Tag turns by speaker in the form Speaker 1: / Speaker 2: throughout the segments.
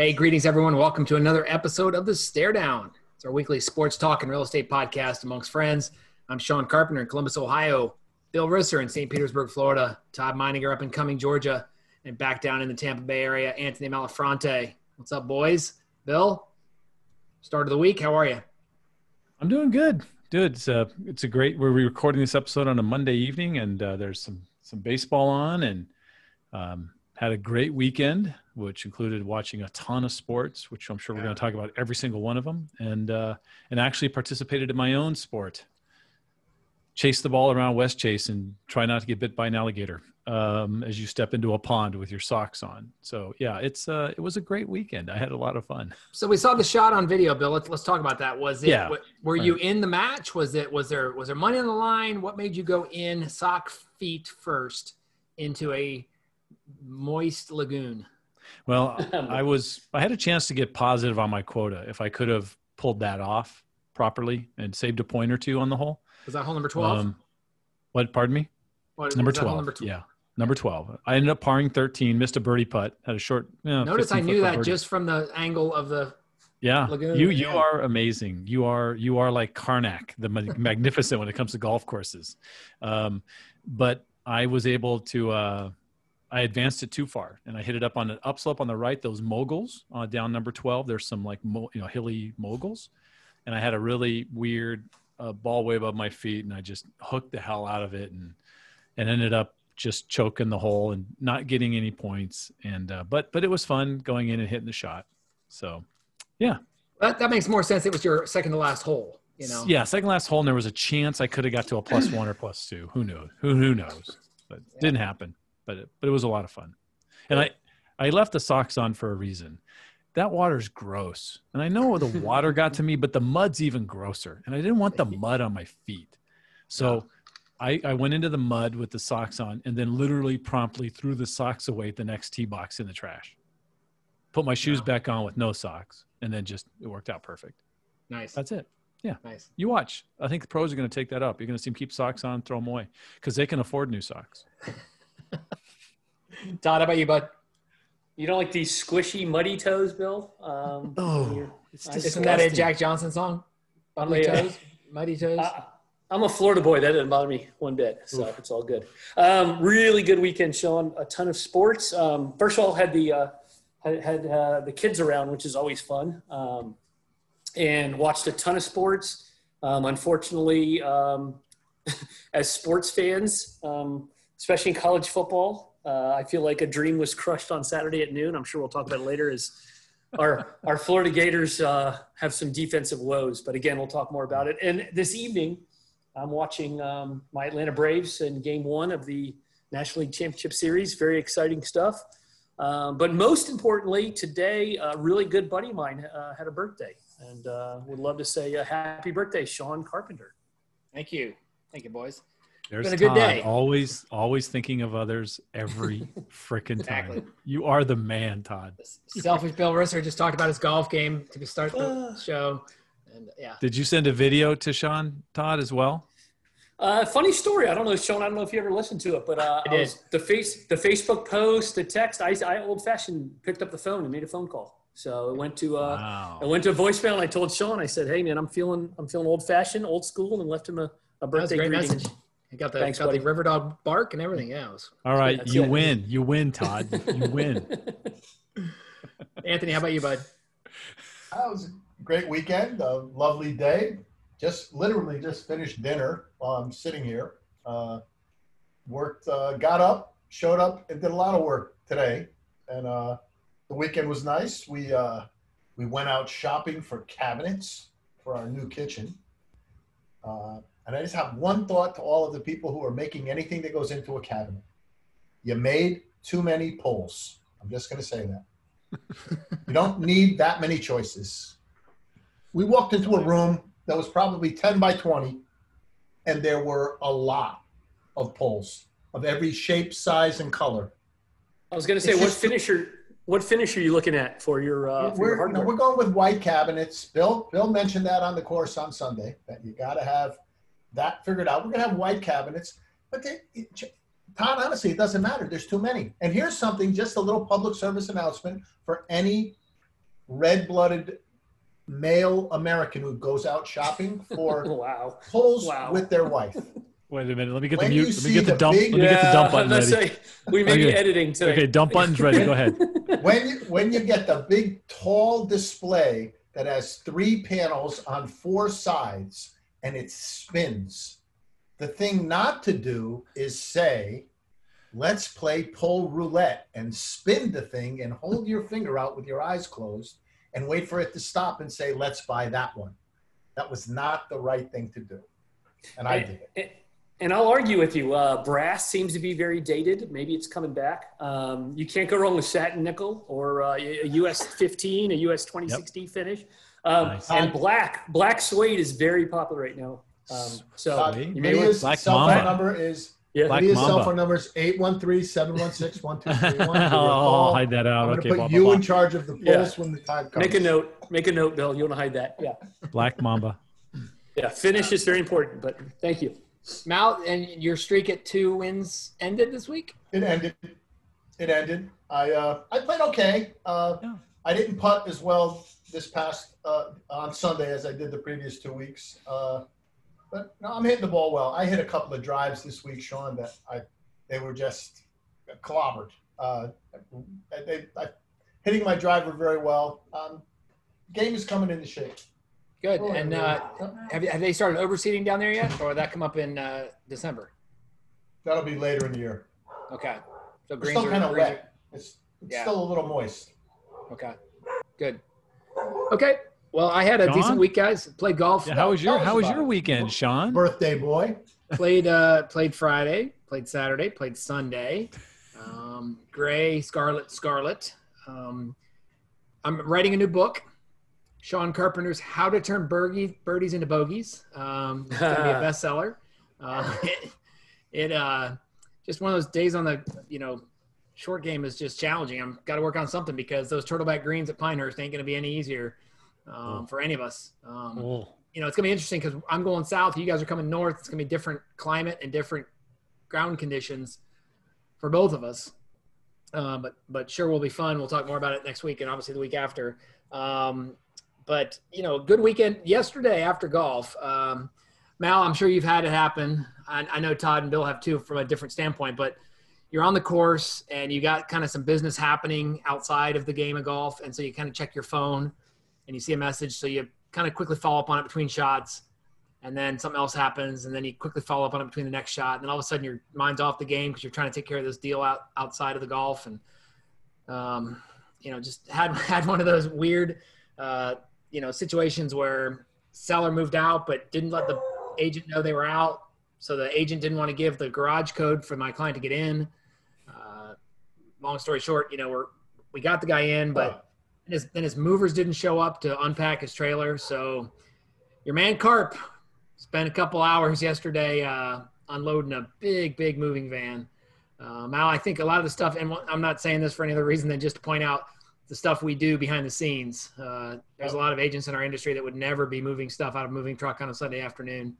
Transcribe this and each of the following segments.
Speaker 1: Hey, greetings, everyone. Welcome to another episode of The Stare Down. It's our weekly sports talk and real estate podcast amongst friends. I'm Sean Carpenter in Columbus, Ohio. Bill Risser in St. Petersburg, Florida. Todd Meininger up in Cumming, Georgia. And back down in the Tampa Bay area, Anthony Malafronte. What's up, boys? Bill, start of the week. How are you?
Speaker 2: I'm doing good. Dude, It's a, it's a great. We're recording this episode on a Monday evening, and uh, there's some some baseball on, and um, had a great weekend, which included watching a ton of sports, which I'm sure we're going to talk about every single one of them, and uh, and actually participated in my own sport. Chase the ball around West Chase and try not to get bit by an alligator um, as you step into a pond with your socks on. So yeah, it's uh, it was a great weekend. I had a lot of fun.
Speaker 1: So we saw the shot on video, Bill. Let's let's talk about that. Was it?
Speaker 2: Yeah,
Speaker 1: were right. you in the match? Was it? Was there? Was there money on the line? What made you go in sock feet first into a moist lagoon?
Speaker 2: Well, I was. I had a chance to get positive on my quota. If I could have pulled that off properly and saved a point or two on the hole.
Speaker 1: Was that hole number twelve? Um,
Speaker 2: what? Pardon me.
Speaker 1: What,
Speaker 2: number, 12. number 12. Yeah. Number 12. I ended up parring 13, missed a birdie putt, had a short. You know,
Speaker 1: Notice I knew that birdie. just from the angle of the
Speaker 2: yeah.
Speaker 1: Lagoon.
Speaker 2: You you yeah. are amazing. You are you are like Carnac, the magnificent when it comes to golf courses. Um, but I was able to uh, I advanced it too far and I hit it up on an upslope on the right, those moguls uh, down number 12. There's some like, mo- you know, hilly moguls. And I had a really weird uh, ball way above my feet and I just hooked the hell out of it and, and ended up just choking the hole and not getting any points. And, uh, but, but it was fun going in and hitting the shot. So yeah.
Speaker 1: That, that makes more sense. It was your second to last hole. You know?
Speaker 2: Yeah, second last hole, and there was a chance I could have got to a plus one or plus two. Who knows? Who who knows? But yeah. didn't happen but it, but it was a lot of fun. And I I left the socks on for a reason. That water's gross. And I know the water got to me, but the mud's even grosser. And I didn't want the mud on my feet. So I, I went into the mud with the socks on and then literally promptly threw the socks away at the next tee box in the trash. Put my shoes back on with no socks. And then just it worked out perfect.
Speaker 1: Nice.
Speaker 2: That's it. Yeah.
Speaker 1: Nice.
Speaker 2: You watch. I think the pros are going to take that up. You're going to see them keep socks on, throw them away because they can afford new socks.
Speaker 1: Todd, how about you, bud?
Speaker 3: You don't like these squishy, muddy toes, Bill? Um,
Speaker 1: oh, isn't that a Jack Johnson song? Muddy yeah. toes, muddy toes. I,
Speaker 3: I'm a Florida boy. That didn't bother me one bit, so Oof. it's all good. Um, really good weekend, Sean. A ton of sports. Um, first of all, had the uh, had, had uh, the kids around, which is always fun, um, and watched a ton of sports. Um, unfortunately, um, as sports fans, um, especially in college football, uh, I feel like a dream was crushed on Saturday at noon. I'm sure we'll talk about it later. Is our our Florida Gators uh, have some defensive woes, but again, we'll talk more about it. And this evening, I'm watching um, my Atlanta Braves in Game One of the National League Championship Series. Very exciting stuff. Um, but most importantly, today, a really good buddy of mine uh, had a birthday, and uh, would love to say a happy birthday, Sean Carpenter.
Speaker 1: Thank you, thank you, boys.
Speaker 2: There's been a good day. Always, always thinking of others every freaking exactly. time. You are the man, Todd.
Speaker 1: Selfish Bill Risser just talked about his golf game to start the show. And yeah.
Speaker 2: Did you send a video to Sean Todd as well?
Speaker 3: Uh, funny story. I don't know, Sean. I don't know if you ever listened to it, but uh, I did. the face, the Facebook post, the text. I, I old fashioned picked up the phone and made a phone call. So it went to uh, wow. I went to a voicemail and I told Sean. I said, "Hey man, I'm feeling I'm feeling old fashioned, old school," and left him a, a birthday greeting. Message.
Speaker 1: You got the Thanks, got the river dog bark and everything. Yeah. Was,
Speaker 2: All right, you it. win. You win, Todd. You win.
Speaker 1: Anthony, how about you, bud?
Speaker 4: That was a great weekend. A lovely day. Just literally just finished dinner while I'm sitting here. Uh, worked, uh, got up, showed up, and did a lot of work today. And uh, the weekend was nice. We uh, we went out shopping for cabinets for our new kitchen. And I just have one thought to all of the people who are making anything that goes into a cabinet. You made too many pulls. I'm just going to say that. you don't need that many choices. We walked into a room that was probably 10 by 20, and there were a lot of pulls of every shape, size, and color.
Speaker 3: I was going to say, it's what just, finisher? What finish are you looking at for your? Uh, for
Speaker 4: we're,
Speaker 3: your
Speaker 4: no, we're going with white cabinets. Bill Bill mentioned that on the course on Sunday that you got to have that figured out. We're going to have white cabinets, but they, it, Todd, honestly, it doesn't matter. There's too many. And here's something, just a little public service announcement for any red-blooded male American who goes out shopping for
Speaker 3: wow.
Speaker 4: pulls
Speaker 3: Wow.
Speaker 4: with their wife.
Speaker 2: Wait a minute. Let me get
Speaker 4: When
Speaker 2: the mute. Let me get the
Speaker 4: the
Speaker 2: dump.
Speaker 4: big-
Speaker 2: Let me get the dump uh,
Speaker 3: button
Speaker 2: ready.
Speaker 3: say we may be editing today.
Speaker 2: Okay, dump button's ready. Go ahead.
Speaker 4: when you when you get the big tall display that has three panels on four sides and it spins the thing not to do is say let's play pull roulette and spin the thing and hold your finger out with your eyes closed and wait for it to stop and say let's buy that one that was not the right thing to do and i did it
Speaker 3: And- I'll argue with you. Uh, brass seems to be very dated. Maybe it's coming back. Um, you can't go wrong with satin nickel or uh, a US 15, a US 2060 finish. Um,
Speaker 2: Nice.
Speaker 3: And black, black suede is very popular right now. Um, so
Speaker 4: Uh,
Speaker 2: Sweet.
Speaker 3: you may want,
Speaker 2: Black
Speaker 4: cell phone number is
Speaker 3: yeah,
Speaker 2: Black
Speaker 4: Lydia's cell phone number is 813-716-1231.
Speaker 2: I'll, I'll hide that out.
Speaker 4: I'm
Speaker 2: Okay,
Speaker 4: gonna put
Speaker 2: blah,
Speaker 4: you
Speaker 2: blah.
Speaker 4: in charge of the
Speaker 3: Yeah.
Speaker 4: when the time comes.
Speaker 3: make a note. Make a note, Bill. You want to hide that. Yeah.
Speaker 2: Black Mamba.
Speaker 3: Yeah. Finish is very important, but thank you.
Speaker 1: Mal, and your streak at two wins ended this week.
Speaker 4: It ended. It ended. I uh, I played okay. Uh,
Speaker 2: Yeah.
Speaker 4: I didn't putt as well this past uh, on Sunday as I did the previous two weeks. Uh, but no, I'm hitting the ball well. I hit a couple of drives this week, Sean, that I they were just clobbered. Uh, they, I, hitting my driver very well. Um, game is coming into shape.
Speaker 1: Good. And uh, have, have they started overseeding down there yet, or will that come up in uh, December?
Speaker 4: That'll be later in the year.
Speaker 1: Okay. So
Speaker 4: It's
Speaker 1: greens
Speaker 4: still kind of wet. It's, it's
Speaker 1: Yeah.
Speaker 4: still a little moist.
Speaker 1: Okay. Good. Okay. Well, I had a
Speaker 2: Sean?
Speaker 1: decent week, guys. Played golf.
Speaker 2: Yeah, how was your How was your weekend, Sean?
Speaker 4: Birthday boy.
Speaker 1: played uh played Friday, played Saturday, played Sunday. Um, gray, scarlet, scarlet. Um, I'm writing a new book, Sean Carpenter's "How to Turn Birdies Birdies into Bogeys." Um, it's gonna be a bestseller. Uh, it, it uh, just one of those days on the you know short game is just challenging. I'm got to work on something because those turtleback greens at Pinehurst ain't gonna be any easier um, for any of us. Um,
Speaker 2: Oh,
Speaker 1: you know, it's gonna be interesting because I'm going south. You guys are coming north. It's gonna be different climate and different ground conditions for both of us. Uh, but but sure will be fun. We'll talk more about it next week and obviously the week after. Um, but you know, good weekend yesterday after golf. Um, Mal, I'm sure you've had it happen. I, I know Todd and Bill have too from a different standpoint, but you're on the course and you got kind of some business happening outside of the game of golf, and so you kind of check your phone and you see a message, so you kind of quickly follow up on it between shots, and then something else happens, and then you quickly follow up on it between the next shot, and then all of a sudden your mind's off the game because you're trying to take care of this deal out outside of the golf, and um, you know just had had one of those weird uh, you know situations where seller moved out but didn't let the agent know they were out, so the agent didn't want to give the garage code for my client to get in. Long story short, you know we're we got the guy in, but and his, then his movers didn't show up to unpack his trailer. So your man Carp spent a couple hours yesterday uh, unloading a big, big moving van. Um, I think a lot of the stuff, and I'm not saying this for any other reason than just to point out the stuff we do behind the scenes. Uh, there's a lot of agents in our industry that would never be moving stuff out of moving truck on a Sunday afternoon.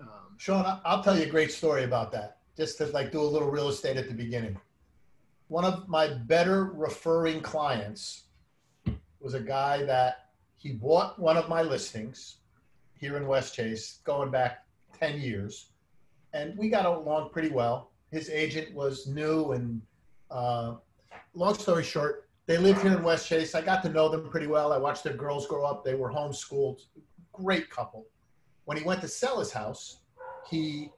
Speaker 1: Um,
Speaker 4: Sean, I'll tell you a great story about that. Just to like do a little real estate at the beginning. One of my better referring clients was a guy that he bought one of my listings here in West Chase going back 10 years. And we got along pretty well. His agent was new and uh, long story short, they live here in West Chase. I got to know them pretty well. I watched their girls grow up. They were homeschooled. Great couple. When he went to sell his house, he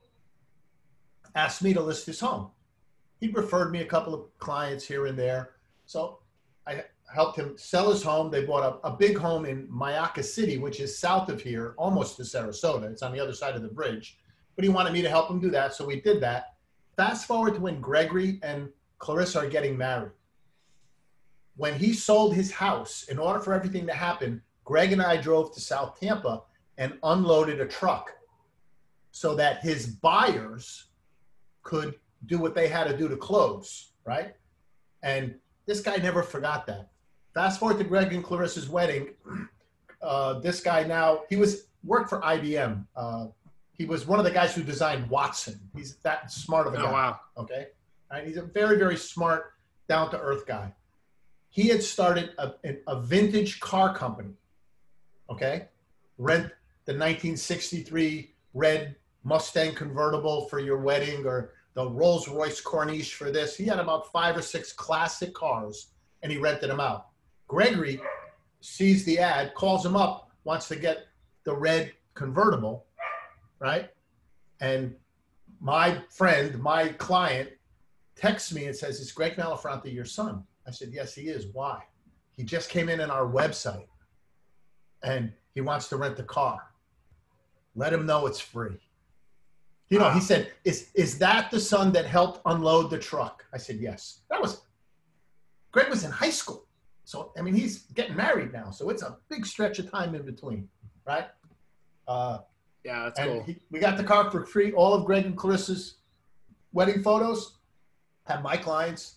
Speaker 4: asked me to list his home. He referred me a couple of clients here and there. So I helped him sell his home. They bought a, a big home in Myakka City, which is south of here, almost to Sarasota. It's on the other side of the bridge. But he wanted me to help him do that. So we did that. Fast forward to when Gregory and Clarissa are getting married. When he sold his house, in order for everything to happen, Greg and I drove to South Tampa and unloaded a truck so that his buyers could do what they had to do to close, right? And this guy never forgot that. Fast forward to Greg and Clarissa's wedding. Uh, this guy now, he was worked for IBM. Uh, he was one of the guys who designed Watson. He's that smart of a
Speaker 1: oh
Speaker 4: guy.
Speaker 1: wow!
Speaker 4: Okay. Right? He's a very, very smart, down to earth guy. he had started a, a vintage car company. Okay, rent the 1963 red Mustang convertible for your wedding or the Rolls Royce Corniche for this. He had about five or six classic cars and he rented them out. Gregory sees the ad, calls him up, wants to get the red convertible, right? And my friend, my client, texts me and says, Is Greg Malafronte your son? I said, Yes, he is. Why? He just came in on our website and he wants to rent the car. Let him know it's free. You know, he said, "Is is that the son that helped unload the truck?" I said, "Yes." That was Greg was in high school, so I mean, he's getting married now, so it's a big stretch of time in between, right? Uh,
Speaker 1: yeah, that's cool.
Speaker 4: he, we got the car for free. All of Greg and Clarissa's wedding photos have my clients'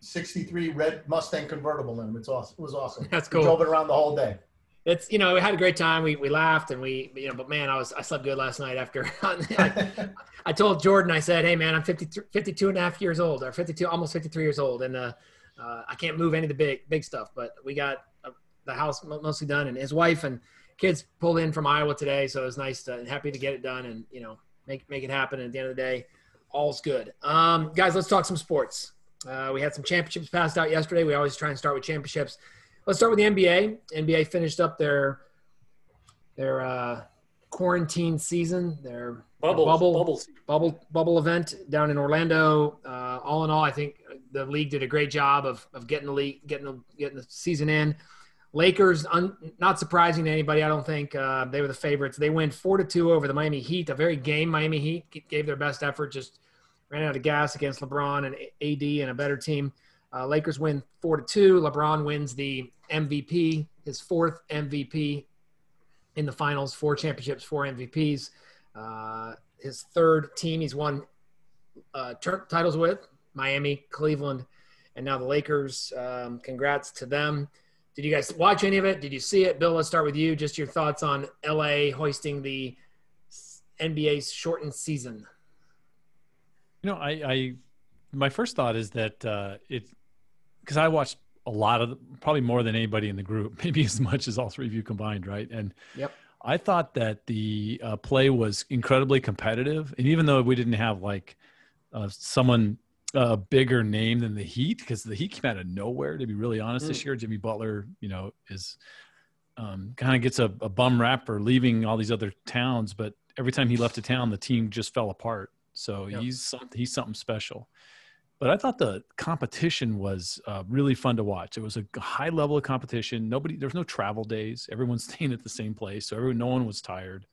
Speaker 4: '63 red Mustang convertible in them. It's awesome. It was awesome.
Speaker 1: That's
Speaker 4: We
Speaker 1: cool.
Speaker 4: drove it around the whole day.
Speaker 1: It's you know we had a great time. We we laughed and we you know but man I was I slept good last night after I, I told Jordan I said hey man I'm 53, 52 and a half years old or 52 almost 53 years old and uh, uh, I can't move any of the big big stuff but we got uh, the house mostly done and his wife and kids pulled in from Iowa today so it was nice to and happy to get it done and you know make make it happen and at the end of the day all's good. Um, guys let's talk some sports. Uh, we had some championships passed out yesterday. We always try and start with championships. Let's start with the NBA. NBA finished up their their uh, quarantine season, their
Speaker 3: Bubble,
Speaker 1: bubble,
Speaker 3: bubble.
Speaker 1: bubble bubble event down in Orlando. Uh, all in all, I think the league did a great job of, of getting the league, getting the getting the season in. Lakers, un, not surprising to anybody, I don't think uh, they were the favorites. They win four to two over the Miami Heat. A very game Miami Heat gave their best effort, just ran out of gas against LeBron and AD and a better team. Uh, Lakers win four to two. LeBron wins the MVP, his fourth MVP in the finals, four championships, four MVPs. Uh, his third team he's won uh, tur- titles with Miami, Cleveland, and now the Lakers. Um, congrats to them. Did you guys watch any of it? Did you see it? Bill, let's start with you. Just your thoughts on LA hoisting the NBA's shortened season.
Speaker 2: You know, I, I my first thought is that uh, it because I watched a lot of probably more than anybody in the group, maybe as much as all three of you combined, right? And
Speaker 1: Yep.
Speaker 2: I thought that the uh, play was incredibly competitive, and even though we didn't have like uh, someone a bigger name than the Heat, because the Heat came out of nowhere, to be really honest, this year. Jimmy Butler, you know, is um, kind of gets a, a bum rap for leaving all these other towns, but every time he left a town, the team just fell apart. So
Speaker 1: Yep.
Speaker 2: he's he's something special. But I thought the competition was uh, really fun to watch. It was a high level of competition. Nobody, there's no travel days. Everyone's staying at the same place, so everyone, no one was tired.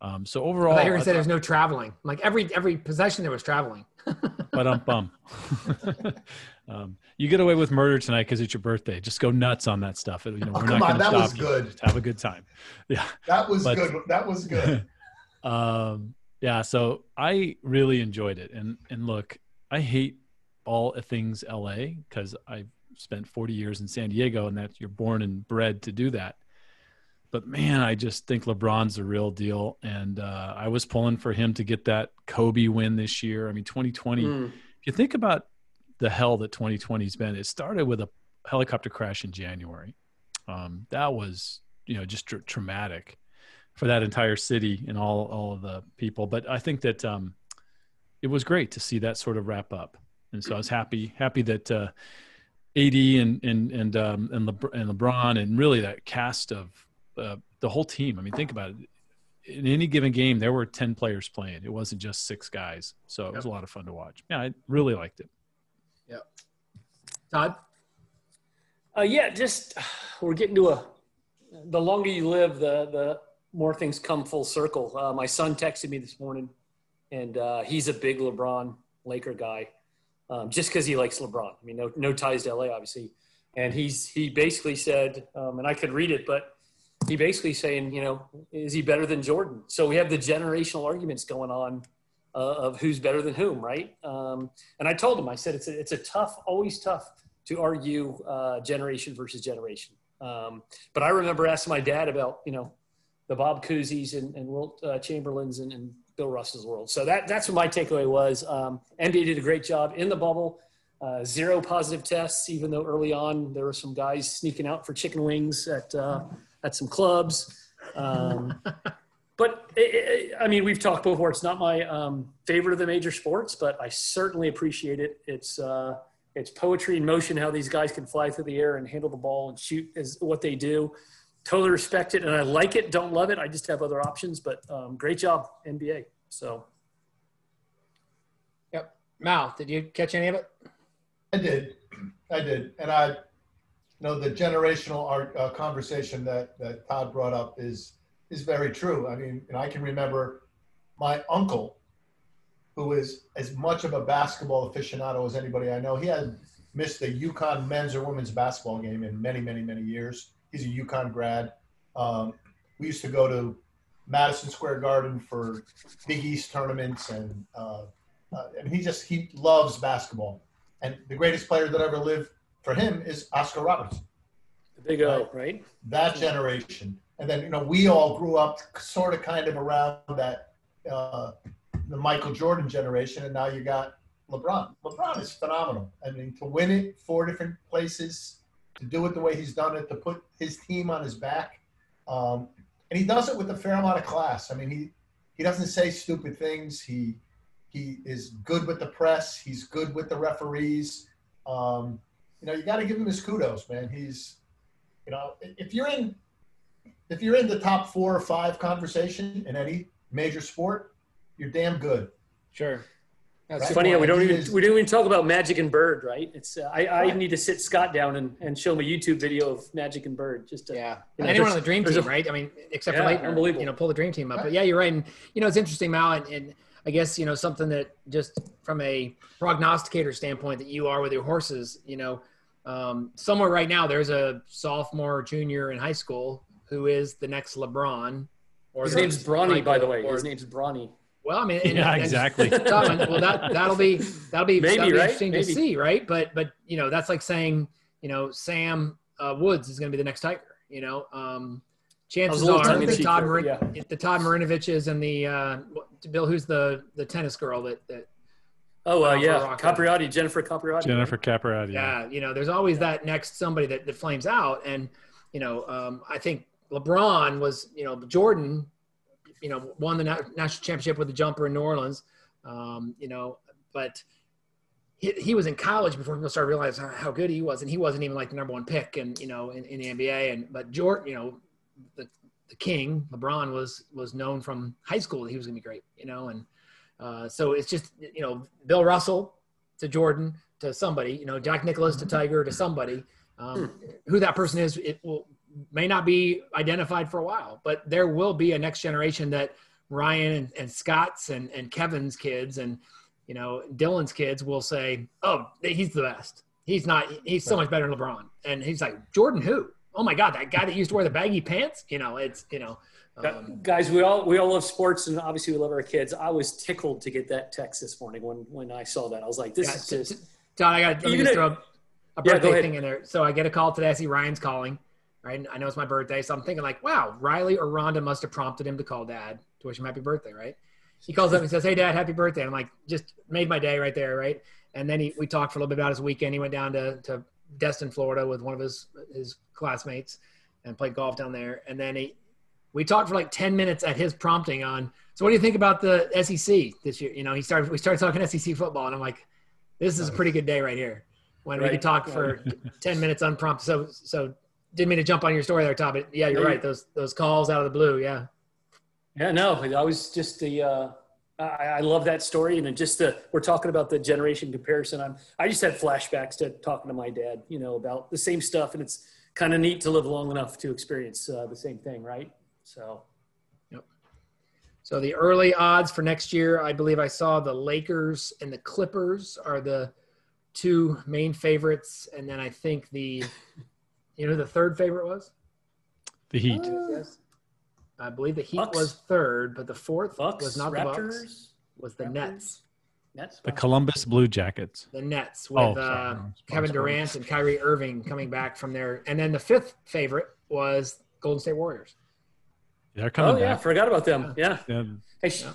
Speaker 2: Um, so overall,
Speaker 1: I heard say there's no traveling. Like every every possession there was traveling.
Speaker 2: but um bum. um, you get away with murder tonight because it's your birthday. Just go nuts on that stuff. You know,
Speaker 4: Oh,
Speaker 2: we're
Speaker 4: come
Speaker 2: not
Speaker 4: on, that
Speaker 2: stop
Speaker 4: was
Speaker 2: you.
Speaker 4: good.
Speaker 2: Just have a good time. Yeah.
Speaker 4: That was
Speaker 2: But-
Speaker 4: good. That was good.
Speaker 2: um, yeah. So I really enjoyed it. And and look, I hate all things LA because I spent 40 years in San Diego, and that you're born and bred to do that. But man, I just think LeBron's the real deal, and uh, I was pulling for him to get that Kobe win this year. I mean, 2020
Speaker 3: Mm.
Speaker 2: if you think about the hell that 2020 has been, it started with a helicopter crash in January. Um, that was, you know, just tra- traumatic for that entire city and all all of the people. But I think that um, it was great to see that sort of wrap up, and so I was happy happy that uh, AD and and and um, and, Lebr- and LeBron and really that cast of uh, the whole team. I mean, think about it. In any given game, there were ten players playing. It wasn't just six guys, so it was a lot of fun to watch. Yeah, I really liked it.
Speaker 1: Yeah, Todd,
Speaker 3: Uh, yeah, just we're getting to a. The longer you live, the the more things come full circle. Uh, my son texted me this morning, and uh, he's a big LeBron Laker guy, um, just because he likes LeBron. I mean, no no ties to LA, obviously, and he's he basically said, um, and I could read it, but he basically saying, you know, is he better than Jordan? So we have the generational arguments going on uh, of who's better than whom, right? Um, and I told him, I said, it's a, it's a tough, always tough to argue uh, generation versus generation. Um, but I remember asking my dad about, you know, the Bob Cousy's and, and Wilt uh, Chamberlain's and, and Bill Russell's world. So that, that's what my takeaway was. Um, NBA did a great job in the bubble. Uh, zero positive tests, even though early on there were some guys sneaking out for chicken wings at uh, at some clubs. Um, but it, it, I mean, we've talked before. It's not my um, favorite of the major sports, but I certainly appreciate it. It's uh, it's poetry in motion. How these guys can fly through the air and handle the ball and shoot is what they do. Totally respect it, and I like it. Don't love it. I just have other options. But um, great job, NBA. So.
Speaker 1: Yep. Mal, did you catch any of it?
Speaker 4: I did, I did, and I, you know, the generational art uh, conversation that that Todd brought up is is very true. I mean, and I can remember my uncle, who is as much of a basketball aficionado as anybody I know. He had missed the UConn men's or women's basketball game in many, many, many years. He's a UConn grad. Um, we used to go to Madison Square Garden for Big East tournaments, and uh, uh, and he just he loves basketball. And the greatest player that ever lived for him is Oscar Robertson.
Speaker 3: The big O, right?
Speaker 4: That generation. And then, you know, we all grew up sort of kind of around that, uh, the Michael Jordan generation. And now you got LeBron. LeBron is phenomenal. I mean, to win it four different places, to do it the way he's done it, to put his team on his back. Um, and he does it with a fair amount of class. I mean, he, he doesn't say stupid things. He, he is good with the press. He's good with the referees. Um, you know, you got to give him his kudos, man. He's, you know, if you're in, if you're in the top four or five conversation in any major sport, you're damn good.
Speaker 1: Sure.
Speaker 3: That's right? funny how we don't even we don't even talk about Magic and Bird, right? It's uh, I, I need to sit Scott down and, and show him a YouTube video of Magic and Bird just to,
Speaker 1: yeah. You know, Anyone on the Dream Team, a, right? I mean, except yeah, for Laettner, unbelievable. You know, pull the Dream Team up, right. but yeah, you're right. And you know, it's interesting, Mal, and, and I guess you know something that just from a prognosticator standpoint that you are with your horses. You know, um, somewhere right now there's a sophomore, junior in high school who is the next LeBron.
Speaker 3: Or His name's Bronny, by the way. His name's Bronny.
Speaker 1: Well, I mean,
Speaker 2: and, yeah, and, exactly.
Speaker 1: well, that that'll be that'll be, Maybe, that'll be right? interesting Maybe. to see, right? But but you know, that's like saying you know Sam uh, Woods is going to be the next Tiger. You know, um, chances are the Todd, Marin- yeah. the Todd Marinoviches and the uh, Bill, who's the the tennis girl that that.
Speaker 3: Oh uh, yeah, Capriati, Jennifer Capriati.
Speaker 2: Jennifer Capriati.
Speaker 1: Yeah, you know, there's always that next somebody that, that flames out, and you know, um, I think LeBron was, you know, Jordan, you know, won the national championship with the jumper in New Orleans, um, you know, but he, he was in college before people started realizing how good he was, and he wasn't even like the number one pick, and you know, in, in the NBA, and but Jordan, you know, the the king, LeBron was was known from high school that he was going to be great, you know, and uh, so it's just you know Bill Russell to Jordan to somebody, you know Jack Nicklaus to Tiger to somebody. Um, hmm. Who that person is, it will may not be identified for a while, but there will be a next generation that Ryan and, and Scott's and, and Kevin's kids and you know Dylan's kids will say, "Oh, he's the best. He's not. He's so much better than LeBron." And he's like, "Jordan, who? oh my god, that guy that used to wear the baggy pants. You know, it's you know.
Speaker 3: Um, Guys, we all we all love sports, and obviously we love our kids. I was tickled to get that text this morning when when I saw that. I was like, "This yeah, is just."
Speaker 1: John, I got let me just throw a birthday yeah, thing in there. So I get a call today. I see Ryan's calling. Right, I know it's my birthday, so I'm thinking like, "Wow, Riley or Rhonda must have prompted him to call Dad to wish him happy birthday." Right? He calls up and says, "Hey, Dad, happy birthday." I'm like, just made my day right there, right? And then he, we talked for a little bit about his weekend. He went down to, to Destin, Florida, with one of his his classmates and played golf down there. And then he, we talked for like 10 minutes at his prompting on, so what do you think about the SEC this year? You know, he started, we started talking SEC football and I'm like, this is a pretty good day right here when right. we could talk for 10 minutes unprompted. So, so didn't mean to jump on your story there, Tom. but yeah, you're right. Those, those calls out of the blue. Yeah.
Speaker 3: Yeah, no, I was just the, uh, I, I, love that story, and just the we're talking about the generation comparison. I'm I just had flashbacks to talking to my dad, you know, about the same stuff, and it's kind of neat to live long enough to experience uh, the same thing, right? So,
Speaker 1: yep. So the early odds for next year, I believe I saw the Lakers and the Clippers are the two main favorites, and then I think the, you know, the third favorite was
Speaker 2: the Heat. Uh,
Speaker 1: yes, I believe the Heat Bucks. was third, but the fourth
Speaker 3: Bucks,
Speaker 1: was not
Speaker 3: Raptors,
Speaker 1: the Bucks. Was the Raptors. Nets.
Speaker 3: Nets.
Speaker 2: The Columbus Blue Jackets.
Speaker 1: The Nets with oh, uh, Kevin Durant and Kyrie Irving coming back from there. And then the fifth favorite was Golden State Warriors.
Speaker 2: They're coming
Speaker 3: oh, yeah. Forgot about them. Yeah. yeah. Hey, yeah.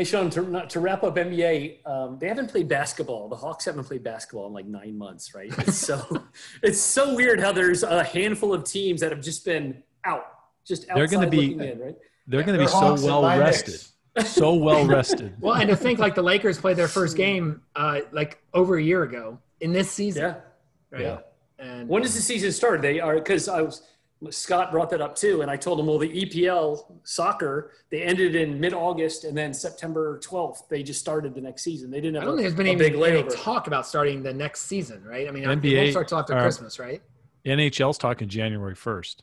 Speaker 3: Hey, Sean, to, not, to wrap up NBA, um, they haven't played basketball. The Hawks haven't played basketball in like nine months, right? It's so it's so weird how there's a handful of teams that have just been out, just outside
Speaker 2: They're gonna be-
Speaker 3: looking in, right?
Speaker 2: They're going to be so
Speaker 4: Hawks and
Speaker 2: well rested, so well rested.
Speaker 1: Well, and to think like the Lakers played their first game uh, like over a year ago in this season.
Speaker 3: Yeah.
Speaker 1: Right?
Speaker 2: Yeah.
Speaker 1: And
Speaker 3: When does the season start? They are because I was Scott brought that up too, and I told him, well, the EPL soccer they ended in mid-August, and then September 12th they just started the next season. They didn't
Speaker 1: I don't think there's been
Speaker 3: a
Speaker 1: even
Speaker 3: big
Speaker 1: any talk about starting the next season, right? I mean,
Speaker 2: NBA
Speaker 1: it won't start till after
Speaker 2: uh,
Speaker 1: Christmas, right?
Speaker 2: NHL's talking January 1st.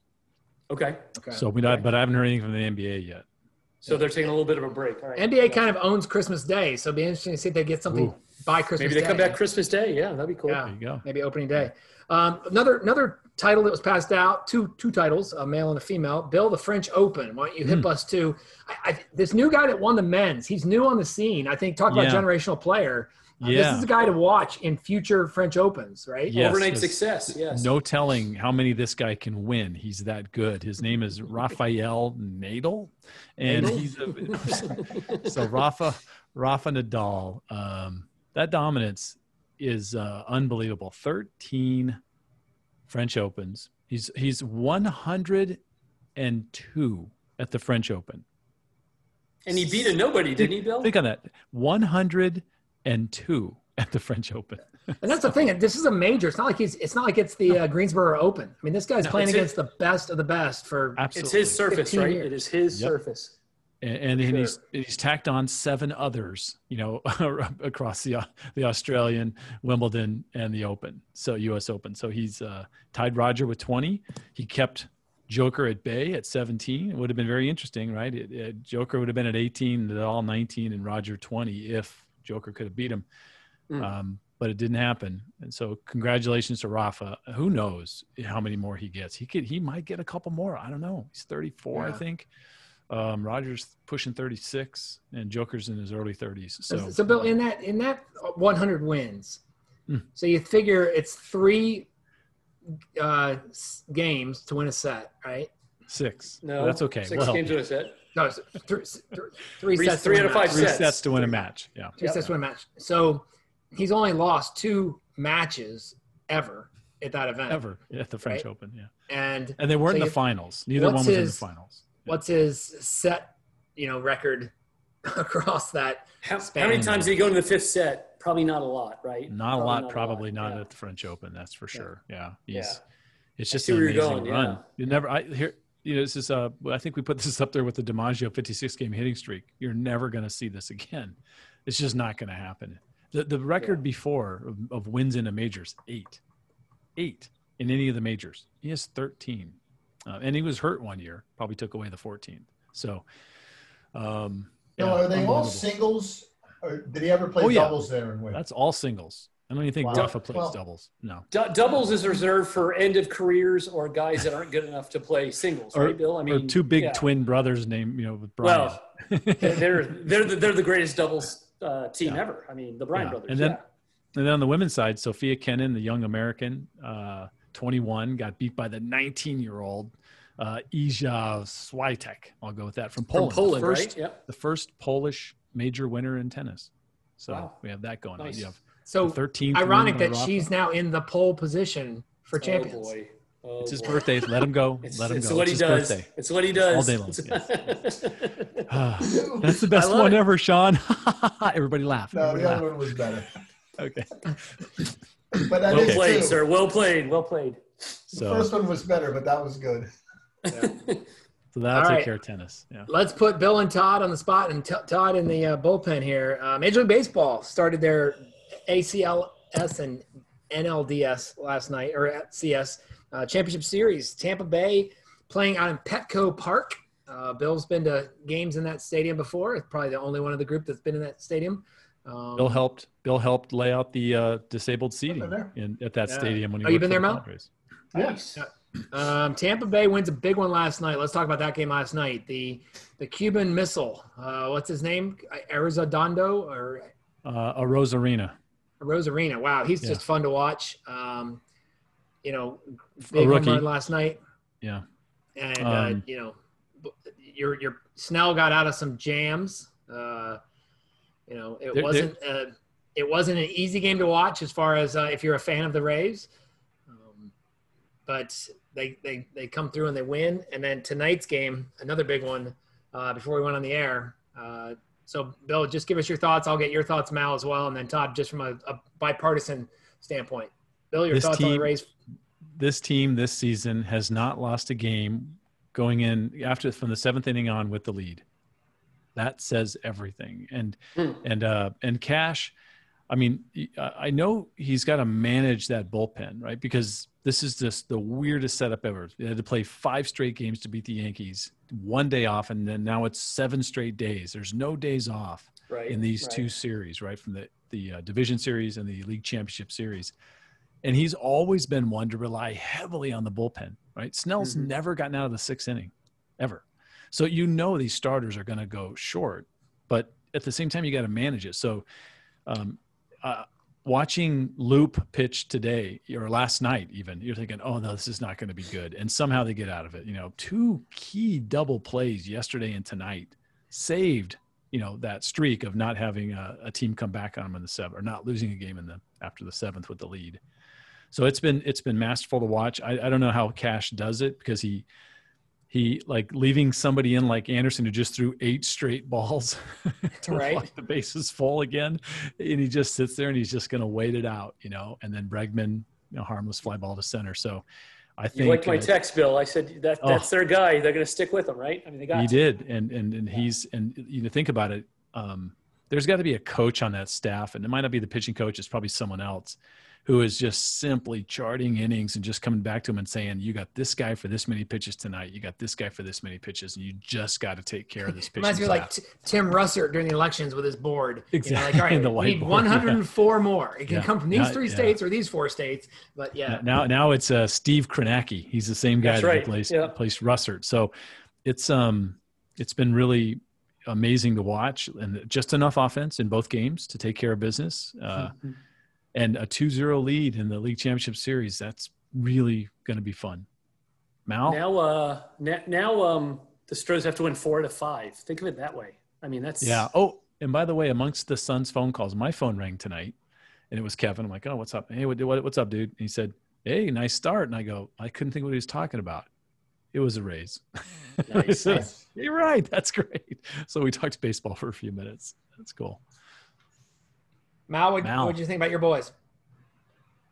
Speaker 3: Okay,
Speaker 1: Okay.
Speaker 2: So we not, but I haven't heard anything from the NBA yet.
Speaker 3: so they're taking a little bit of a break. All right.
Speaker 1: NBA kind of owns Christmas Day, so it'd be interesting to see if they get something
Speaker 2: Ooh.
Speaker 1: by Christmas
Speaker 3: maybe they
Speaker 1: Day.
Speaker 3: come back Christmas Day. Yeah, that'd be cool.
Speaker 1: Yeah.
Speaker 2: There you go.
Speaker 1: maybe opening day. Um, another another title that was passed out, two two titles, a male and a female. Bill, the French Open. Why don't you hip
Speaker 2: Hmm.
Speaker 1: us to I, I, this new guy that won the men's? He's new on the scene. I think talk about
Speaker 2: Yeah.
Speaker 1: generational player. Uh,
Speaker 2: Yeah.
Speaker 1: This is a guy to watch in future French Opens, right?
Speaker 2: Yes,
Speaker 3: Overnight
Speaker 2: 'cause
Speaker 3: success. Yes.
Speaker 2: No telling how many this guy can win. He's that good. His name is Rafael Nadal, and
Speaker 1: Nadal?
Speaker 2: he's a, so Rafa Rafa Nadal. Um, that dominance is uh, unbelievable. Thirteen French Opens. He's he's one hundred and two at the French Open.
Speaker 3: And he beat a nobody, didn't he, Bill?
Speaker 2: Think on that. One hundred and two at the French Open.
Speaker 1: And that's the thing. This is a major. It's not like he's. It's not like it's the uh, Greensboro Open. I mean, this guy's
Speaker 3: No,
Speaker 1: playing against
Speaker 3: it.
Speaker 1: the best of the best for.
Speaker 2: Absolutely.
Speaker 3: It's his surface, right?
Speaker 1: years.
Speaker 3: It is his
Speaker 2: Yep.
Speaker 3: surface.
Speaker 2: And, and
Speaker 3: Sure.
Speaker 2: he's he's tacked on seven others, you know, across the the Australian, Wimbledon, and the Open, so U.S. Open. So he's uh, tied Roger with twenty. He kept Joker at bay at seventeen. It would have been very interesting, right? It, it- Joker would have been at eighteen, all nineteen, and Roger twenty if Joker could have beat him.
Speaker 3: Mm.
Speaker 2: Um, but it didn't happen, and so congratulations to Rafa. Who knows how many more he gets? He could, he might get a couple more. I don't know. He's thirty-four, I think. Um, Rogers pushing 36 and Joker's in his early 30s. So,
Speaker 1: So, Bill, in that in that 100 wins,
Speaker 2: Hmm.
Speaker 1: so you figure it's three uh, games to win a set, right?
Speaker 2: six.
Speaker 3: No,
Speaker 2: that's okay.
Speaker 3: Six
Speaker 2: well,
Speaker 3: games to a set.
Speaker 1: No, it's th- th- three,
Speaker 3: Three-
Speaker 1: sets.
Speaker 3: three out of five
Speaker 1: match.
Speaker 2: three
Speaker 3: sets.
Speaker 2: sets to win a match. Yeah.
Speaker 1: Three sets to win a match. So he's only lost two matches ever at that event.
Speaker 2: Ever at the French
Speaker 1: Right.
Speaker 2: Open. Yeah.
Speaker 1: And
Speaker 2: And they weren't
Speaker 1: So
Speaker 2: in the finals. Neither one
Speaker 1: what's
Speaker 2: was in the finals.
Speaker 1: What's his set, you know, record across that?
Speaker 3: How,
Speaker 1: Spain.
Speaker 3: how many times did he go into the fifth set? Probably not a lot, right?
Speaker 2: Not a lot, probably
Speaker 3: lot,
Speaker 2: not
Speaker 3: yeah.
Speaker 2: at the French Open. That's for sure. Yeah. He's,
Speaker 3: Yeah.
Speaker 2: It's just an
Speaker 3: you're
Speaker 2: amazing
Speaker 3: going,
Speaker 2: run.
Speaker 3: yeah.
Speaker 2: You never, I here, you know, this is, uh, I think we put this up there with the DiMaggio 56 game hitting streak. You're never going to see this again. It's just not going to happen. The, the record before of, of wins in the majors, eight, eight in any of the majors. He has 13. Uh, and he was hurt one year, probably took away the 14th. So, um,
Speaker 4: Now,
Speaker 2: yeah,
Speaker 4: are they all singles, or did he ever play
Speaker 2: Oh, yeah.
Speaker 4: doubles there and win?
Speaker 2: That's all singles. I don't even think
Speaker 4: Wow.
Speaker 2: Rafa plays
Speaker 4: Well-
Speaker 2: doubles. No.
Speaker 3: Du- doubles is reserved for end of careers or guys that aren't good enough to play singles,
Speaker 2: Or,
Speaker 3: right, Bill? I
Speaker 2: or
Speaker 3: mean,
Speaker 2: two big
Speaker 3: yeah.
Speaker 2: twin brothers named, you know, with Brian.
Speaker 3: Well, they're they're the, they're the greatest doubles uh, team
Speaker 2: Yeah.
Speaker 3: ever. I mean, the Bryan
Speaker 2: Yeah.
Speaker 3: brothers.
Speaker 2: And then-
Speaker 3: yeah.
Speaker 2: And then on the women's side, Sofia Kenin, the young American, uh, 21, got beat by the 19 year old uh, Iga Swiatek. I'll go with that from
Speaker 3: from
Speaker 2: Poland.
Speaker 3: Poland,
Speaker 2: the first,
Speaker 3: right? Yep.
Speaker 2: The first Polish major winner in tennis. So
Speaker 3: Wow.
Speaker 2: we have that going
Speaker 3: Nice.
Speaker 2: on. You have
Speaker 1: So
Speaker 2: 13.
Speaker 1: ironic that she's now in the pole position for champions.
Speaker 3: Oh boy. Oh,
Speaker 2: It's his
Speaker 3: boy.
Speaker 2: birthday. Let him go.
Speaker 3: It's,
Speaker 2: Let him
Speaker 3: it's
Speaker 2: go.
Speaker 3: what
Speaker 2: it's
Speaker 3: he
Speaker 2: his
Speaker 3: does.
Speaker 2: birthday.
Speaker 3: It's what he does.
Speaker 2: All day long, Ah, That's the best one
Speaker 3: it.
Speaker 2: ever, Sean. Everybody laugh.
Speaker 4: no,
Speaker 2: Everybody
Speaker 4: the
Speaker 2: laugh.
Speaker 4: other one was better.
Speaker 2: Okay.
Speaker 4: But that
Speaker 3: well
Speaker 4: is
Speaker 3: played,
Speaker 4: too.
Speaker 3: sir. Well played. Well played.
Speaker 4: The
Speaker 2: So,
Speaker 4: first one was better, but that was good.
Speaker 2: so that'll
Speaker 1: All
Speaker 2: take
Speaker 1: right.
Speaker 2: care of tennis. Yeah.
Speaker 1: Let's put Bill and Todd on the spot and t- Todd in the uh, bullpen here. Uh, Major League Baseball started their ACLS and NLDS last night, or at CS uh, Championship Series. Tampa Bay playing out in Petco Park. Uh, Bill's been to games in that stadium before. It's probably the only one of the group that's been in that stadium. Um,
Speaker 2: Bill helped. Bill helped lay out the uh, disabled seating in, at that
Speaker 1: Yeah.
Speaker 2: stadium when he
Speaker 1: Oh, you
Speaker 2: worked
Speaker 1: been there,
Speaker 2: the
Speaker 1: Mel?
Speaker 2: Padres.
Speaker 3: Nice.
Speaker 1: Um, Tampa Bay wins a big one last night. Let's talk about that game last night. The the Cuban Missile. Uh, what's his name? Arizodondo or
Speaker 2: Uh, a Rosarina.
Speaker 1: Rosarina. Wow, he's
Speaker 2: Yeah.
Speaker 1: just fun to watch. Um, you know, big home
Speaker 2: rookie.
Speaker 1: run last night,
Speaker 2: Yeah.
Speaker 1: and uh,
Speaker 2: Um,
Speaker 1: you know, your your Snell got out of some jams. Uh, You know, it
Speaker 2: They're-
Speaker 1: wasn't uh, it wasn't an easy game to watch as far as uh, if you're a fan of the Rays, um, but they they they come through and they win. And then tonight's game, another big one. Uh, before we went on the air, uh, so Bill, just give us your thoughts. I'll get your thoughts, Mal, as well, and then Todd, just from a, a bipartisan standpoint. Bill, your
Speaker 2: This
Speaker 1: thoughts on the Rays?
Speaker 2: this team this season has not lost a game going in after from the seventh inning on with the lead. That says everything. And
Speaker 3: Hmm.
Speaker 2: and uh and Cash, I mean, I know he's got to manage that bullpen, right? Because this is just the weirdest setup ever. They had to play five straight games to beat the Yankees, one day off, and then now it's seven straight days. There's no days off
Speaker 3: right
Speaker 2: in these
Speaker 3: right.
Speaker 2: two series, right? From the the uh, division series and the league championship series. And he's always been one to rely heavily on the bullpen, right? Snell's
Speaker 3: Mhm.
Speaker 2: never gotten out of the sixth inning, ever. So you know these starters are going to go short, but at the same time you got to manage it. So um, uh, watching Loup pitch today or last night, even you're thinking, oh no, this is not going to be good, and somehow they get out of it. You know, two key double plays yesterday and tonight saved you know that streak of not having a, a team come back on them in the seventh or not losing a game in the after the seventh with the lead. So it's been it's been masterful to watch. I, I don't know how Cash does it because he he like leaving somebody in like Anderson who just threw eight straight balls to
Speaker 1: Right.
Speaker 2: like the bases full again, and he just sits there and he's just going to wait it out, you know. And then Bregman, you know, harmless fly ball to center. So I think
Speaker 3: You liked my
Speaker 2: uh,
Speaker 3: text, Bill. I said that
Speaker 2: Oh.
Speaker 3: that's their guy. They're going to stick with him, right? I mean, they got
Speaker 2: he
Speaker 3: to.
Speaker 2: did and and and he's and you know think about it um there's got to be a coach on that staff and it might not be the pitching coach it's probably someone else who is just simply charting innings and just coming back to him and saying you got this guy for this many pitches tonight you got this guy for this many pitches and you just got to take care of this
Speaker 1: Reminds me of like. T- Tim Russert during the elections with his board.
Speaker 2: Exactly,
Speaker 1: You know, like, all
Speaker 2: and the
Speaker 1: right, we need
Speaker 2: whiteboard,
Speaker 1: 104 more. It can
Speaker 2: Yeah.
Speaker 1: come from these
Speaker 2: Not-
Speaker 1: three
Speaker 2: yeah.
Speaker 1: states or these four states. But yeah,
Speaker 2: now now it's uh steve Kornacki. he's the same guy
Speaker 3: That's
Speaker 2: that
Speaker 3: right,
Speaker 2: replaced
Speaker 3: yeah.
Speaker 2: replaced russert so it's um it's been really amazing to watch and just enough offense in both games to take care of business uh
Speaker 3: Mhm.
Speaker 2: And a 2-0 lead in the league championship series that's really going to be fun. Mal?
Speaker 3: Now, uh, now, now, um, the Stros have to win four out of five. Think of it that way. I mean, that's
Speaker 2: yeah. Oh and by the way amongst the sons phone calls my phone rang tonight and it was kevin. I'm like oh what's up? Hey what, what, what's up dude? And he said hey nice start. And i go i couldn't think what he was talking about. It was a Rays.
Speaker 3: Nice,
Speaker 4: nice.
Speaker 2: you're right. That's great. So we talked baseball for a few minutes. That's cool
Speaker 1: Mal, what
Speaker 2: Mal.
Speaker 1: did you think about your boys?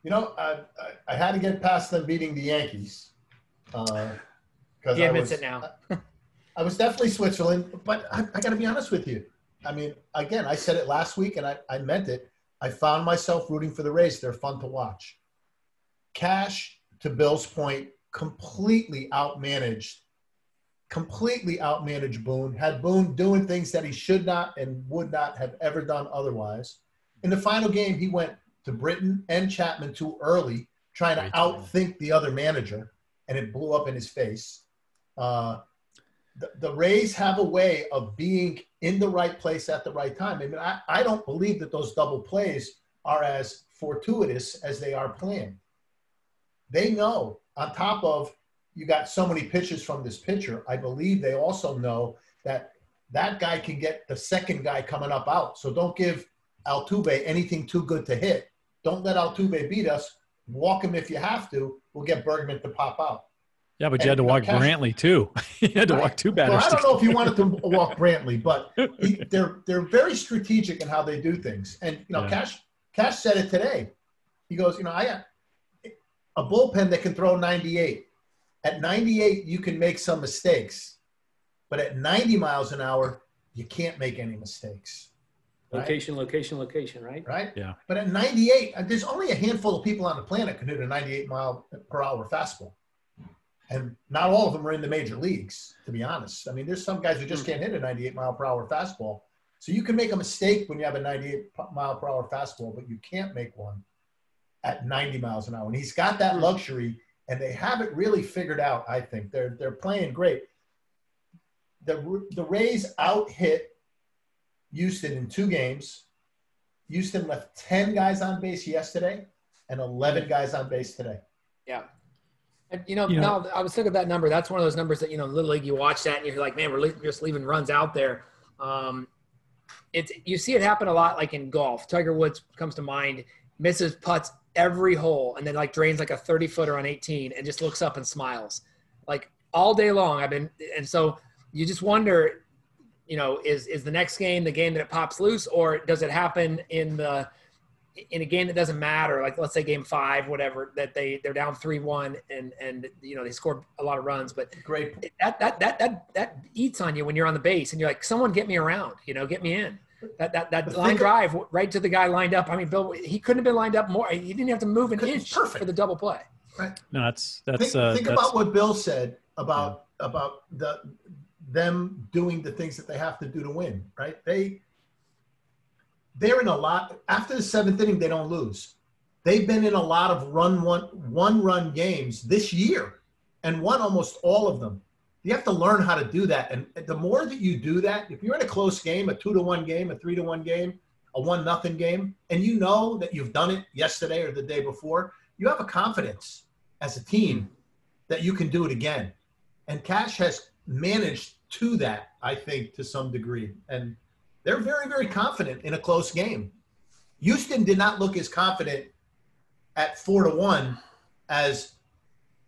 Speaker 4: You know, I, I, I had to get past them beating the Yankees. Uh, because
Speaker 1: He
Speaker 4: I
Speaker 1: admits
Speaker 4: was,
Speaker 1: it now.
Speaker 4: I was definitely Switzerland, but I, I got to be honest with you. I mean, again, I said it last week and I, I meant it. I found myself rooting for the Rays. They're fun to watch. Cash, to Bill's point, completely outmanaged, completely outmanaged Boone. Had Boone doing things that he should not and would not have ever done otherwise. In the final game, he went to Britton and Chapman too early, trying to
Speaker 2: Way too early.
Speaker 4: outthink the other manager, and it blew up in his face. Uh, the, the Rays have a way of being in the right place at the right time. I mean, I, I don't believe that those double plays are as fortuitous as they are planned. They know, on top of you got so many pitches from this pitcher, I believe they also know that that guy can get the second guy coming up out. So don't give Altuve anything too good to hit. Don't let Altuve beat us. Walk him if you have to. We'll get Bregman to pop out.
Speaker 2: yeah but
Speaker 4: And,
Speaker 2: you had to walk
Speaker 4: Cash-
Speaker 2: brantley too you had to walk two
Speaker 4: Well, I don't know if you wanted to walk Brantley, but he, they're they're very strategic in how they do things. And you know,
Speaker 2: Yeah.
Speaker 4: Cash Cash said it today. He goes, you know, I a bullpen that can throw 98. At 98, you can make some mistakes, but at 90 miles an hour, you can't make any mistakes. Right?
Speaker 3: location, location, location, right?
Speaker 4: Right?
Speaker 2: Yeah.
Speaker 4: But at 98, uh, there's only a handful of people on the planet can hit a 98 mile per hour fastball. And not all of them are in the major leagues, to be honest. I mean, there's some guys who just can't hit a 98 mile per hour fastball. So you can make a mistake when you have a 98 mile per hour fastball, but you can't make one at 90 miles an hour. And he's got that luxury, and they have it really figured out. I think they're they're playing great. The the Rays out hit Houston in two games. Houston left 10 guys on base yesterday and 11 guys on base today.
Speaker 1: Yeah. And, you know,
Speaker 2: You know-
Speaker 1: no, I was thinking of that number. That's one of those numbers that, you know, Little League, you watch that and you're like, man, we're le- just leaving runs out there. Um, it's you see it happen a lot, like in golf. Tiger Woods comes to mind, misses putts every hole, and then like drains like a thirty footer on eighteen, and just looks up and smiles, like all day long. I've been, and so you just wonder, you know, is is the next game the game that it pops loose, or does it happen in the in a game that doesn't matter, like let's say game five, whatever, that they they're down three one and and you know they scored a lot of runs, but
Speaker 4: Great.
Speaker 1: that that that that that eats on you when you're on the base and you're like, someone get me around, you know, get me in. That that that
Speaker 4: But
Speaker 1: line
Speaker 4: think of-
Speaker 1: drive right to the guy lined up. I mean, Bill, he couldn't have been lined up more. He didn't have to move an
Speaker 4: It's
Speaker 1: inch
Speaker 4: perfect.
Speaker 1: for the double play.
Speaker 4: Right.
Speaker 2: No, that's that's
Speaker 4: think
Speaker 2: uh,
Speaker 4: think
Speaker 2: that's,
Speaker 4: about what Bill said about about the them doing the things that they have to do to win. Right? They they're in a lot after the seventh inning. They don't lose. They've been in a lot of run one one run games this year, and won almost all of them. You have to learn how to do that, and the more that you do that, if you're in a close game, a two to one game, a three to one game, a one nothing game, and you know that you've done it yesterday or the day before, you have a confidence as a team that you can do it again. And Cash has managed to that, I think, to some degree. And they're very, very confident in a close game. Houston did not look as confident at four to one as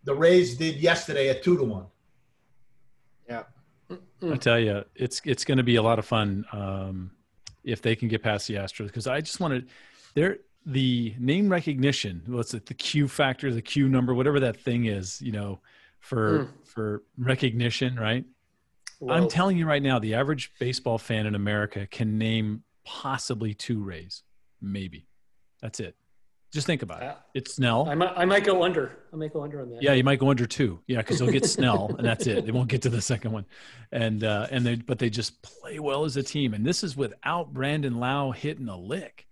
Speaker 4: the Rays did yesterday at two to one.
Speaker 2: Yeah, I tell you, it's it's going to be a lot of fun um, if they can get past the Astros because I just wanted their the name recognition. What's it? The Q factor, the Q number, whatever that thing is. You know, for
Speaker 3: Mm.
Speaker 2: for recognition, right? I'm telling you right now, the average baseball fan in America can name possibly two Rays, maybe. That's it. Just think about it.
Speaker 3: Yeah.
Speaker 2: It's Snell.
Speaker 3: I might, I might go under. I might go under on that.
Speaker 2: Yeah, you might go under two. Yeah, because they'll get Snell, and that's it. They won't get to the second one, and uh, and they but they just play well as a team. And this is without Brandon Lowe hitting a lick.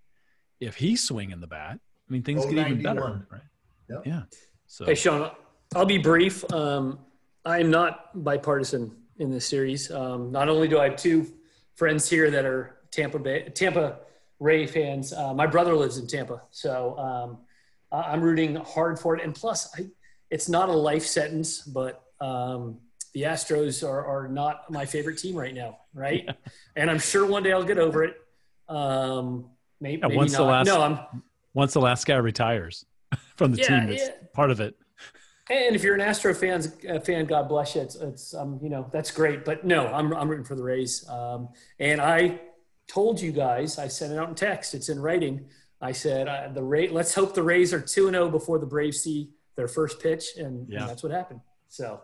Speaker 2: If he's swinging the bat, I mean things
Speaker 4: Oh,
Speaker 2: get even
Speaker 4: 91.
Speaker 2: better, right?
Speaker 4: Yep.
Speaker 2: Yeah. So
Speaker 3: Hey, Sean, I'll be brief. Um, I'm not bipartisan in this series. Um, not only do I have two friends here that are Tampa Bay, Tampa Ray fans, uh, my brother lives in Tampa, so um, I'm rooting hard for it. And plus, I, it's not a life sentence, but um, the Astros are, are not my favorite team right now, right? And I'm sure one day I'll get over it. Um, maybe,
Speaker 2: Yeah,
Speaker 3: maybe
Speaker 2: once the
Speaker 3: not.
Speaker 2: last-
Speaker 3: no, I'm
Speaker 2: once the last guy retires from the
Speaker 3: Yeah,
Speaker 2: team, it's
Speaker 3: yeah.
Speaker 2: part of it.
Speaker 3: And if you're an Astro fans, uh, fan, God bless you. It's, it's um, you know, that's great. But no, I'm, I'm rooting for the Rays. Um, and I told you guys, I sent it out in text. It's in writing. I said uh, the Ray. Let's hope the Rays are two and zero before the Braves see their first pitch, and, and
Speaker 2: Yeah.
Speaker 3: that's what happened. So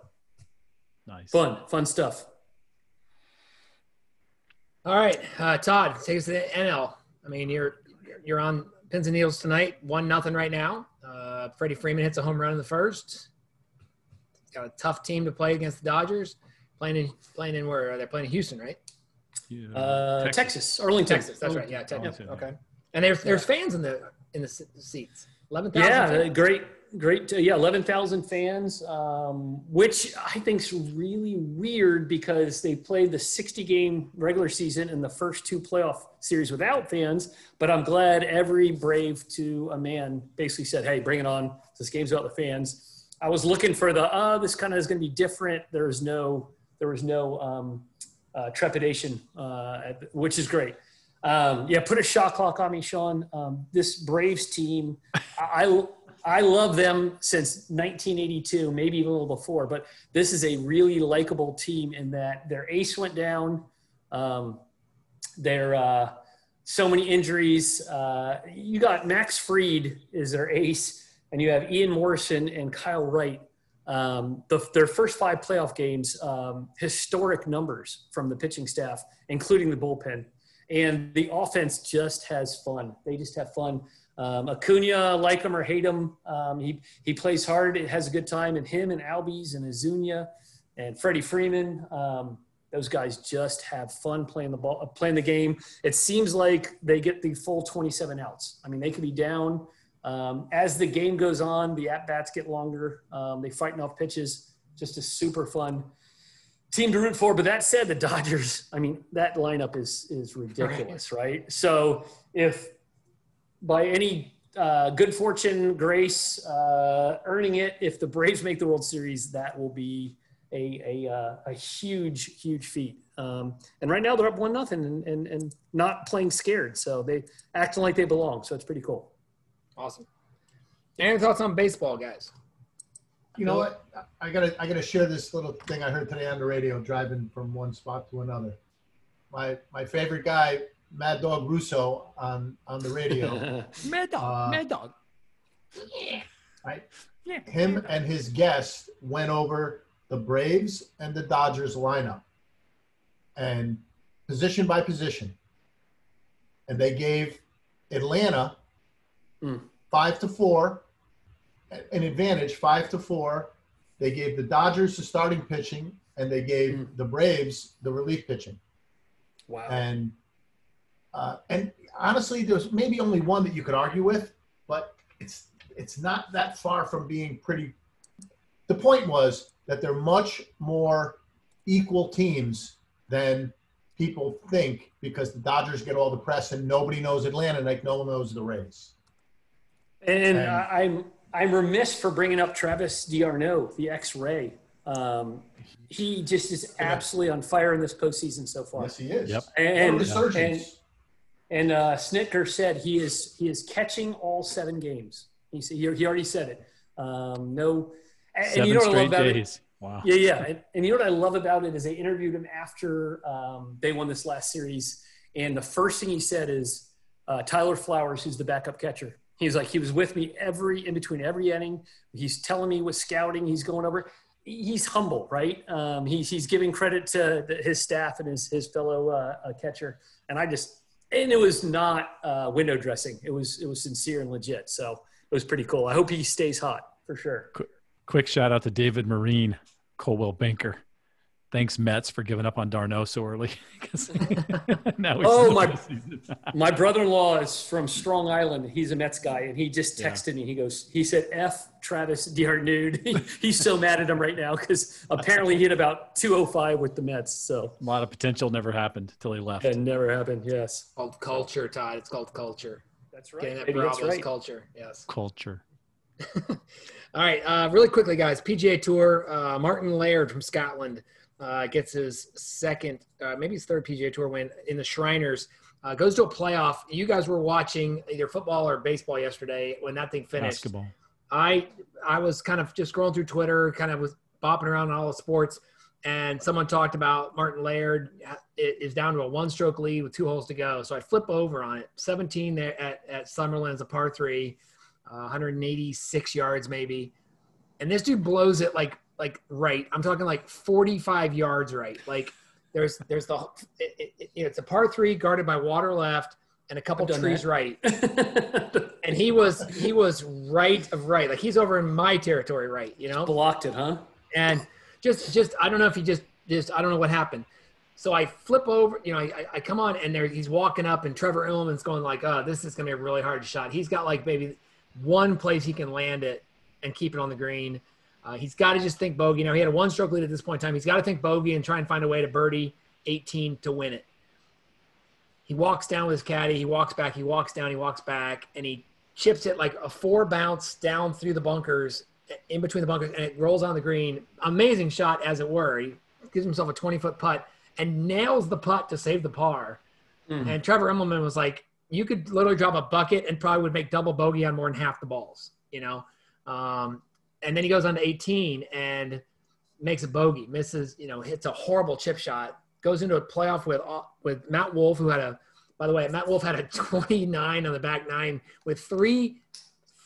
Speaker 2: Nice.
Speaker 3: fun, fun stuff.
Speaker 1: All right, uh, Todd, take us to the NL. I mean, you're you're on pins and needles tonight. One nothing right now. Uh, Freddie Freeman hits a home run in the first. Got a tough team to play against the Dodgers. Playing in playing in where are they're playing in Houston, right?
Speaker 2: Yeah.
Speaker 3: Uh, Texas. Arlington,
Speaker 1: Texas. That's right. Yeah, Texas.
Speaker 2: Arlington,
Speaker 1: Okay. And there's there's fans in the in the seats. Eleven thousand.
Speaker 3: Yeah, uh, great, great. Uh, yeah, eleven thousand fans, um, which I think's really weird because they played the sixty-game regular season and the first two playoff series without fans. But I'm glad every Brave to a man basically said, "Hey, bring it on! This game's about the fans." I was looking for the, "Oh, this kind of is going to be different." There was no, there was no um, uh, trepidation, uh, which is great. Um, yeah, put a shot clock on me, Sean. Um, this Braves team, I I love them since 1982, maybe a little before. But this is a really likable team in that their ace went down. Um, their uh, so many injuries. Uh, you got Max Fried is their ace, and you have Ian Morrison and Kyle Wright. Um, the, their first five playoff games, um, historic numbers from the pitching staff, including the bullpen and the offense just has fun. They just have fun. Um, Acuna, like him or hate him, um, he he plays hard. It has a good time, and him and Albies and Ozuna and Freddie Freeman, um, those guys just have fun playing the ball, playing the game. It seems like they get the full 27 outs. I mean, they could be down um, as the game goes on. The at bats get longer. Um, they fighting off pitches. Just a super fun team to root for. But that said, the Dodgers, I mean, that lineup is is ridiculous, right? So if by any uh, good fortune, grace, uh, earning it, if the Braves make the World Series, that will be a a, uh, a huge huge feat. Um, and right now they're up one nothing and, and and not playing scared, so they acting like they belong. So it's pretty cool.
Speaker 1: Awesome. Any thoughts on baseball, guys?
Speaker 4: You know what? I gotta I gotta share this little thing I heard today on the radio driving from one spot to another. My my favorite guy, Mad Dog Russo, on on the radio.
Speaker 2: Mad dog,
Speaker 4: Uh,
Speaker 2: mad dog.
Speaker 4: right?
Speaker 2: Yeah.
Speaker 4: Him and his guest went over the Braves and the Dodgers lineup and position by position. And they gave Atlanta
Speaker 3: Hmm.
Speaker 4: five to four, an advantage, five to four. They gave the Dodgers the starting pitching, and they gave
Speaker 3: Hmm.
Speaker 4: the Braves the relief pitching.
Speaker 3: Wow.
Speaker 4: And uh, and honestly, there's maybe only one that you could argue with, but it's it's not that far from being pretty. The point was that they're much more equal teams than people think because the Dodgers get all the press and nobody knows Atlanta like no one knows the Rays.
Speaker 3: And
Speaker 4: And-
Speaker 3: I- I'm I'm remiss for bringing up Travis D'Arnaud, the X-ray. Um, he just is absolutely on fire in this postseason so far.
Speaker 4: Yes, he is.
Speaker 2: Yep.
Speaker 4: What a
Speaker 3: And and,
Speaker 4: resurgence.
Speaker 3: And uh, Snitker said he is he is catching all seven games. He said he, he already said it. Um, no, and, and
Speaker 2: Seven
Speaker 3: you know what I love
Speaker 2: straight
Speaker 3: about it?
Speaker 2: days. Wow.
Speaker 3: Yeah, yeah. And, and you know what I love about it is they interviewed him after um, they won this last series, and the first thing he said is uh, Tyler Flowers, who's the backup catcher. He was like he was with me every in between every inning. He's telling me what scouting he's going over. He's humble, right? Um, he's he's giving credit to the, his staff and his his fellow uh, uh, catcher. And I just and it was not uh, window dressing. It was it was sincere and legit. So it was pretty cool. I hope he stays hot for sure.
Speaker 2: Quick shout out to David Marine, Coldwell Banker. Thanks Mets for giving up on D'Arnaud so early. now
Speaker 3: Oh, my- My brother-in-law is from Strong Island. He's a Mets guy, and he just
Speaker 2: Yeah.
Speaker 3: texted me. He goes, he said, "F Travis D'Arnaud." He's so mad at him right now because apparently he hit about 205 with the Mets. So
Speaker 2: A lot of potential never happened till he left.
Speaker 3: It never happened. Yes,
Speaker 1: called culture, Todd. It's called culture.
Speaker 3: that's
Speaker 1: Getting that
Speaker 3: Maybe that's
Speaker 1: Bravos
Speaker 3: right.
Speaker 1: culture. Yes.
Speaker 2: Culture.
Speaker 1: All right, uh, really quickly, guys. PGA Tour. Uh, Martin Laird from Scotland uh, gets his second, uh, maybe his third PGA Tour win in the Shriners. Uh, goes to a playoff. You guys were watching either football or baseball yesterday when that thing finished.
Speaker 2: Basketball.
Speaker 1: I I was kind of just scrolling through Twitter, kind of was bopping around on all the sports, and someone talked about Martin Laird uh, is down to a one-stroke lead with two holes to go. So I flip over on it. 17 there at at Summerlin's a par three, uh, 186 yards maybe, and this dude blows it like like right. I'm talking like 45 yards right. Like there's there's the it, it, it- it's a par three guarded by water left and a couple trees
Speaker 3: that.
Speaker 1: right and he was he was right of right like he's over in my territory right you know
Speaker 3: Blocked it, huh?
Speaker 1: and just just i don't know if he just just i don't know what happened so i flip over you know i, I come on and there he's walking up and trevor Immelman's going like oh this is to be a really hard shot he's got like maybe one place he can land it and keep it on the green uh, he's got to just think bogey now he had a one stroke lead at this point in time he's got to think bogey and try and find a way to birdie 18 to win it he walks down with his caddy. He walks back. He walks down. He walks back, and he chips it like a four bounce down through the bunkers, in between the bunkers, and it rolls on the green. Amazing shot, as it were. He gives himself a 20 foot putt and nails the putt to save the par.
Speaker 3: Mhm.
Speaker 1: And Trevor Immelman was like, "You could literally drop a bucket and probably would make double bogey on more than half the balls." You know. Um, and then he goes on to 18 and makes a bogey, misses, you know, hits a horrible chip shot, goes into a playoff with uh, with Matt Wolff, who had a, by the way, Matt Wolff had a 29 on the back nine with three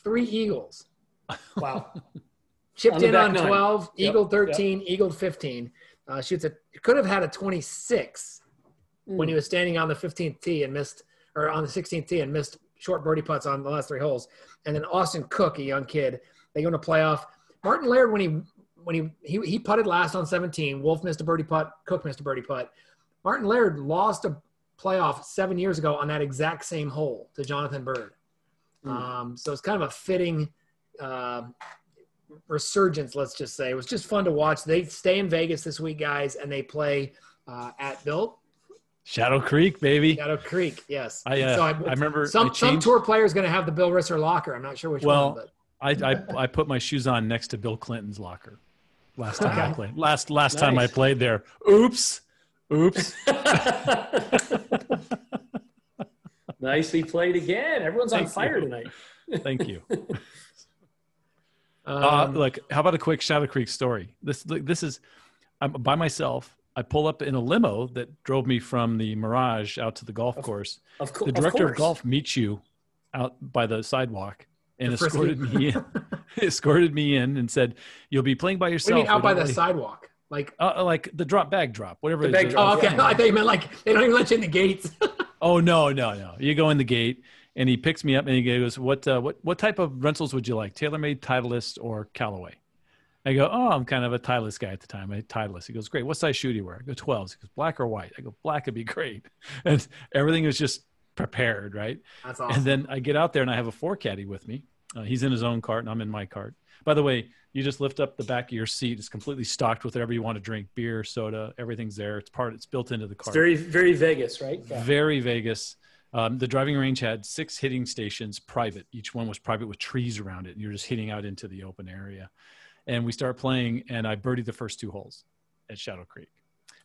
Speaker 1: three eagles,
Speaker 3: Wow.
Speaker 1: chipped
Speaker 3: On
Speaker 1: in
Speaker 3: back
Speaker 1: on
Speaker 3: nine.
Speaker 1: 12,
Speaker 3: Yep,
Speaker 1: eagled 13, eagle 15. Uh, shoots a could have had a 26 when he was standing on the 15th tee and missed, or on the 16th tee and missed short birdie putts on the last three holes. And then Austin Cook, a young kid, they go into playoff. Martin Laird, when he when he, he he putted last on 17, Wolff missed a birdie putt, Cook missed a birdie putt. Martin Laird lost a playoff seven years ago on that exact same hole to Jonathan Byrd.
Speaker 3: Mm.
Speaker 1: Um, so it's kind of a fitting uh, resurgence, let's just say. It was just fun to watch. They stay in Vegas this week, guys, and they play uh, at Bill
Speaker 2: Shadow Creek, baby.
Speaker 1: Shadow Creek. Yes.
Speaker 2: I, uh,
Speaker 1: So
Speaker 2: I, remember
Speaker 1: some
Speaker 2: I
Speaker 1: some tour player is going to have the Bill Risser locker. I'm not sure which
Speaker 2: Well,
Speaker 1: one, but
Speaker 2: I, I, I put my shoes on next to Bill Clinton's locker. last time I played. Last last time I played there. Oops. Oops.
Speaker 3: Nicely played again. Everyone's on fire
Speaker 2: you.
Speaker 3: tonight.
Speaker 2: Thank you.
Speaker 1: Um,
Speaker 2: Uh, look, how about a quick Shadow Creek story? This look, this is I'm by myself. I pull up in a limo that drove me from the Mirage out to the golf course.
Speaker 3: Of, co-
Speaker 2: The director of,
Speaker 3: course.
Speaker 2: golf meets you out by the sidewalk and escorted me in, escorted me in and said, "You'll be playing by
Speaker 1: what
Speaker 2: yourself."
Speaker 1: you mean out by the
Speaker 2: really-
Speaker 1: sidewalk? Like,
Speaker 2: Uh, like the drop bag drop, whatever.
Speaker 3: The
Speaker 2: it
Speaker 3: bag
Speaker 2: is.
Speaker 3: drop.
Speaker 1: oh, okay. I thought you meant like they don't even let you in the gates.
Speaker 2: Oh no, no, no! You go in the gate, and he picks me up, and he goes, "What, uh, what, what type of rentals would you like? TaylorMade, Titleist, or Callaway?" I go, "Oh, I'm kind of a Titleist guy at the time. I Titleist." He goes, "Great. What size shoe do you wear?" I go, "12." He goes, "Black or white?" I go, "Black would be great." And everything was just prepared, right?
Speaker 1: That's
Speaker 2: And then I get out there, and I have a four caddy with me. Uh, he's in his own cart, and I'm in my cart. By the way, you just lift up the back of your seat. It's completely stocked with whatever you want to drink: beer, soda, everything's there. It's part. It's built into the
Speaker 3: It's
Speaker 2: cart
Speaker 3: very, very Vegas, right? Yeah.
Speaker 2: very Vegas. Um, the driving range had six hitting stations, private. Each one was private with trees around it, and you're just hitting out into the open area. And we start playing, and I birdied the first two holes at Shadow Creek.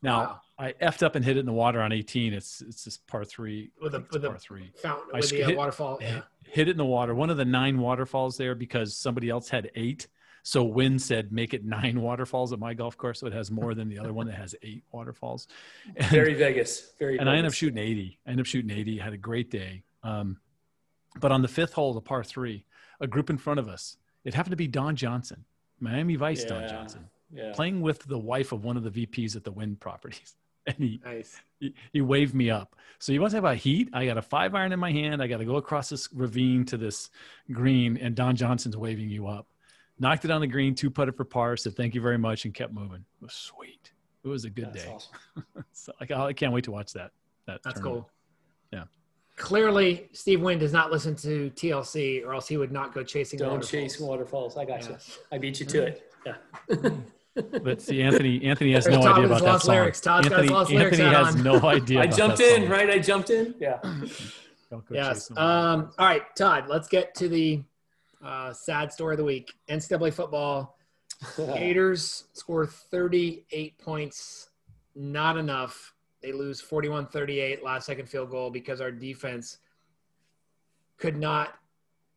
Speaker 2: Now
Speaker 1: Wow.
Speaker 2: I effed up and hit it in the water on 18. It's it's this par three.
Speaker 1: With
Speaker 2: I
Speaker 1: a- with a-
Speaker 2: par three.
Speaker 1: Fountain
Speaker 2: I
Speaker 1: with the uh,
Speaker 2: hit-
Speaker 1: waterfall. Yeah.
Speaker 2: Hit it in the water. One of the nine waterfalls there because somebody else had eight. So Wynn said make it nine waterfalls at my golf course, so it has more than the other one that has eight waterfalls. And-
Speaker 3: Very Vegas. Very.
Speaker 2: and I ended up shooting 80. I ended up shooting 80. Had a great day. Um, but on the fifth hole, the par three, a group in front of us, it happened to be Don Johnson, Miami Vice Don Johnson,
Speaker 3: Yeah.
Speaker 2: playing with the wife of one of the VPs at the Wynn Properties. And he,
Speaker 1: Nice.
Speaker 2: he, he waved me up. So you want to talk about heat? I got a five iron in my hand. I got to go across this ravine to this green, and Don Johnson's waving you up. Knocked it on the green, two putted for par. Said thank you very much, and kept moving. It was sweet. It was a good
Speaker 3: That's
Speaker 2: day.
Speaker 3: awesome.
Speaker 2: So like, I can't wait to watch that. That
Speaker 1: That's
Speaker 2: tournament.
Speaker 1: cool.
Speaker 2: Yeah.
Speaker 1: Clearly, Steve Wynn does not listen to TLC, or else he would not go chasing.
Speaker 3: Don't
Speaker 1: waterfalls.
Speaker 3: chase waterfalls. I got you. I beat you to it. Mm-hmm. Yeah.
Speaker 2: But see, Anthony, Anthony has
Speaker 1: There's
Speaker 2: no
Speaker 1: Todd
Speaker 2: idea
Speaker 1: with his
Speaker 2: about that
Speaker 1: lost
Speaker 2: song.
Speaker 1: lyrics. Todd's got his
Speaker 2: Anthony,
Speaker 1: lost
Speaker 2: Anthony
Speaker 1: hat
Speaker 2: has
Speaker 1: on.
Speaker 2: no idea.
Speaker 3: I
Speaker 2: about
Speaker 3: jumped
Speaker 2: that
Speaker 3: in, right? I jumped in. Yeah.
Speaker 2: Don't
Speaker 1: Yes. Um, all right, Todd. Let's get to the uh, sad story of the week. NCAA football. Gators score 38 points. Not enough. They lose 41-38 last second field goal because our defense could not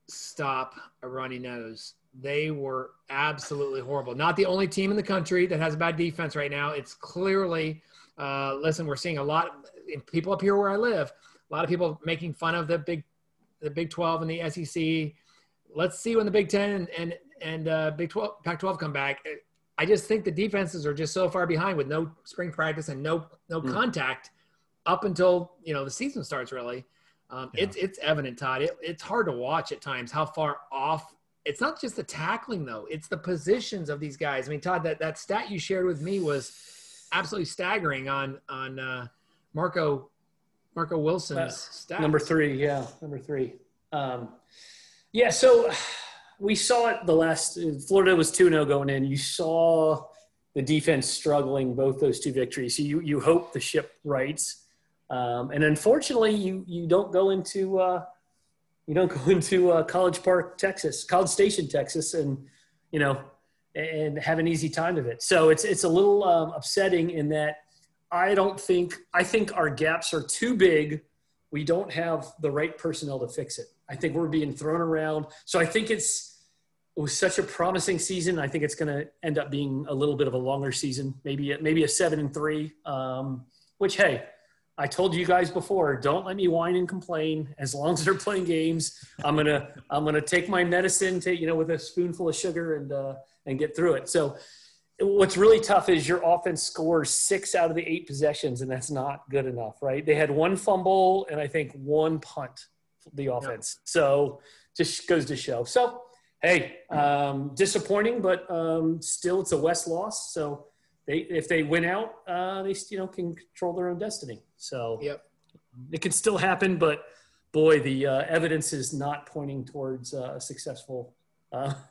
Speaker 1: stop a runny nose. They were absolutely horrible. Not the only team in the country that has a bad defense right now. It's clearly, uh, listen, we're seeing a lot of people up here where I live. A lot of people making fun of the big, the Big 12 and the SEC. Let's see when the Big 10 and and, and uh, Big 12, Pac-12 come back. I just think the defenses are just so far behind with no spring practice and no no
Speaker 3: Mm.
Speaker 1: contact up until you know the season starts. Really, um,
Speaker 2: Yeah.
Speaker 1: it's it's evident, Todd. It, it's hard to watch at times how far off. It's not just the tackling though; it's the positions of these guys. I mean, Todd, that that stat you shared with me was absolutely staggering on on uh, Marco Marco Wilson's
Speaker 3: Uh,
Speaker 1: stats.
Speaker 3: Number three, yeah, number three. Um, yeah, so we saw it the last. Florida was two 0 going in. You saw the defense struggling both those two victories. So you you hope the ship rights, um, and unfortunately, you you don't go into uh, you don't go into uh, College Park, Texas, College Station, Texas, and you know and have an easy time of it. So it's it's a little um, upsetting in that I don't think I think our gaps are too big. We don't have the right personnel to fix it. I think we're being thrown around. So I think it's it was such a promising season. I think it's going to end up being a little bit of a longer season, maybe maybe a seven and three. Um, which hey, I told you guys before, don't let me whine and complain. As long as they're playing games, I'm gonna I'm gonna take my medicine, take you know, with a spoonful of sugar and uh, and get through it. So what's really tough is your offense scores six out of the eight possessions, and that's not good enough, right? They had one fumble and I think one punt, the offense. So just goes to show. So hey, um, disappointing, but um, still it's a West loss. So they if they win out, uh, they you know can control their own destiny. So
Speaker 1: Yep.
Speaker 3: it can still happen, but boy, the uh, evidence is not pointing towards uh, a successful. Uh,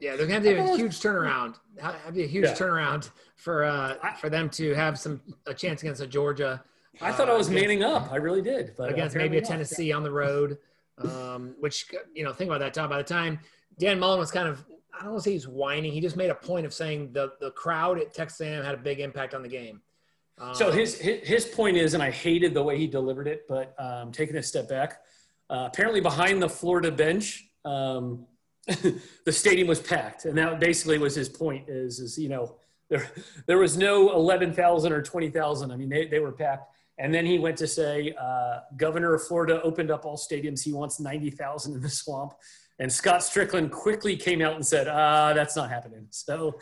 Speaker 1: Yeah, they're going to have to have a huge turnaround. Have a huge
Speaker 3: Yeah.
Speaker 1: turnaround for uh,
Speaker 3: I-
Speaker 1: for them to have some a chance against a Georgia.
Speaker 3: I thought I was
Speaker 1: uh, against-
Speaker 3: manning up. I really did. But
Speaker 1: against maybe a
Speaker 3: not.
Speaker 1: Tennessee on the road. Um, which you know, think about that. Tom. By the time Dan Mullen was kind of, I don't want to say he's whining. He just made a point of saying the the crowd at Texas A&M had a big impact on the game. Um,
Speaker 3: So his, his his point is, and I hated the way he delivered it, but um, taking a step back, uh, apparently behind the Florida bench, um, the stadium was packed, and that basically was his point. Is is you know there there was no eleven thousand or twenty thousand. I mean they they were packed. And then he went to say, uh, Governor of Florida opened up all stadiums. He wants ninety thousand in the swamp. And Scott Stricklin quickly came out and said, uh, "That's not happening. So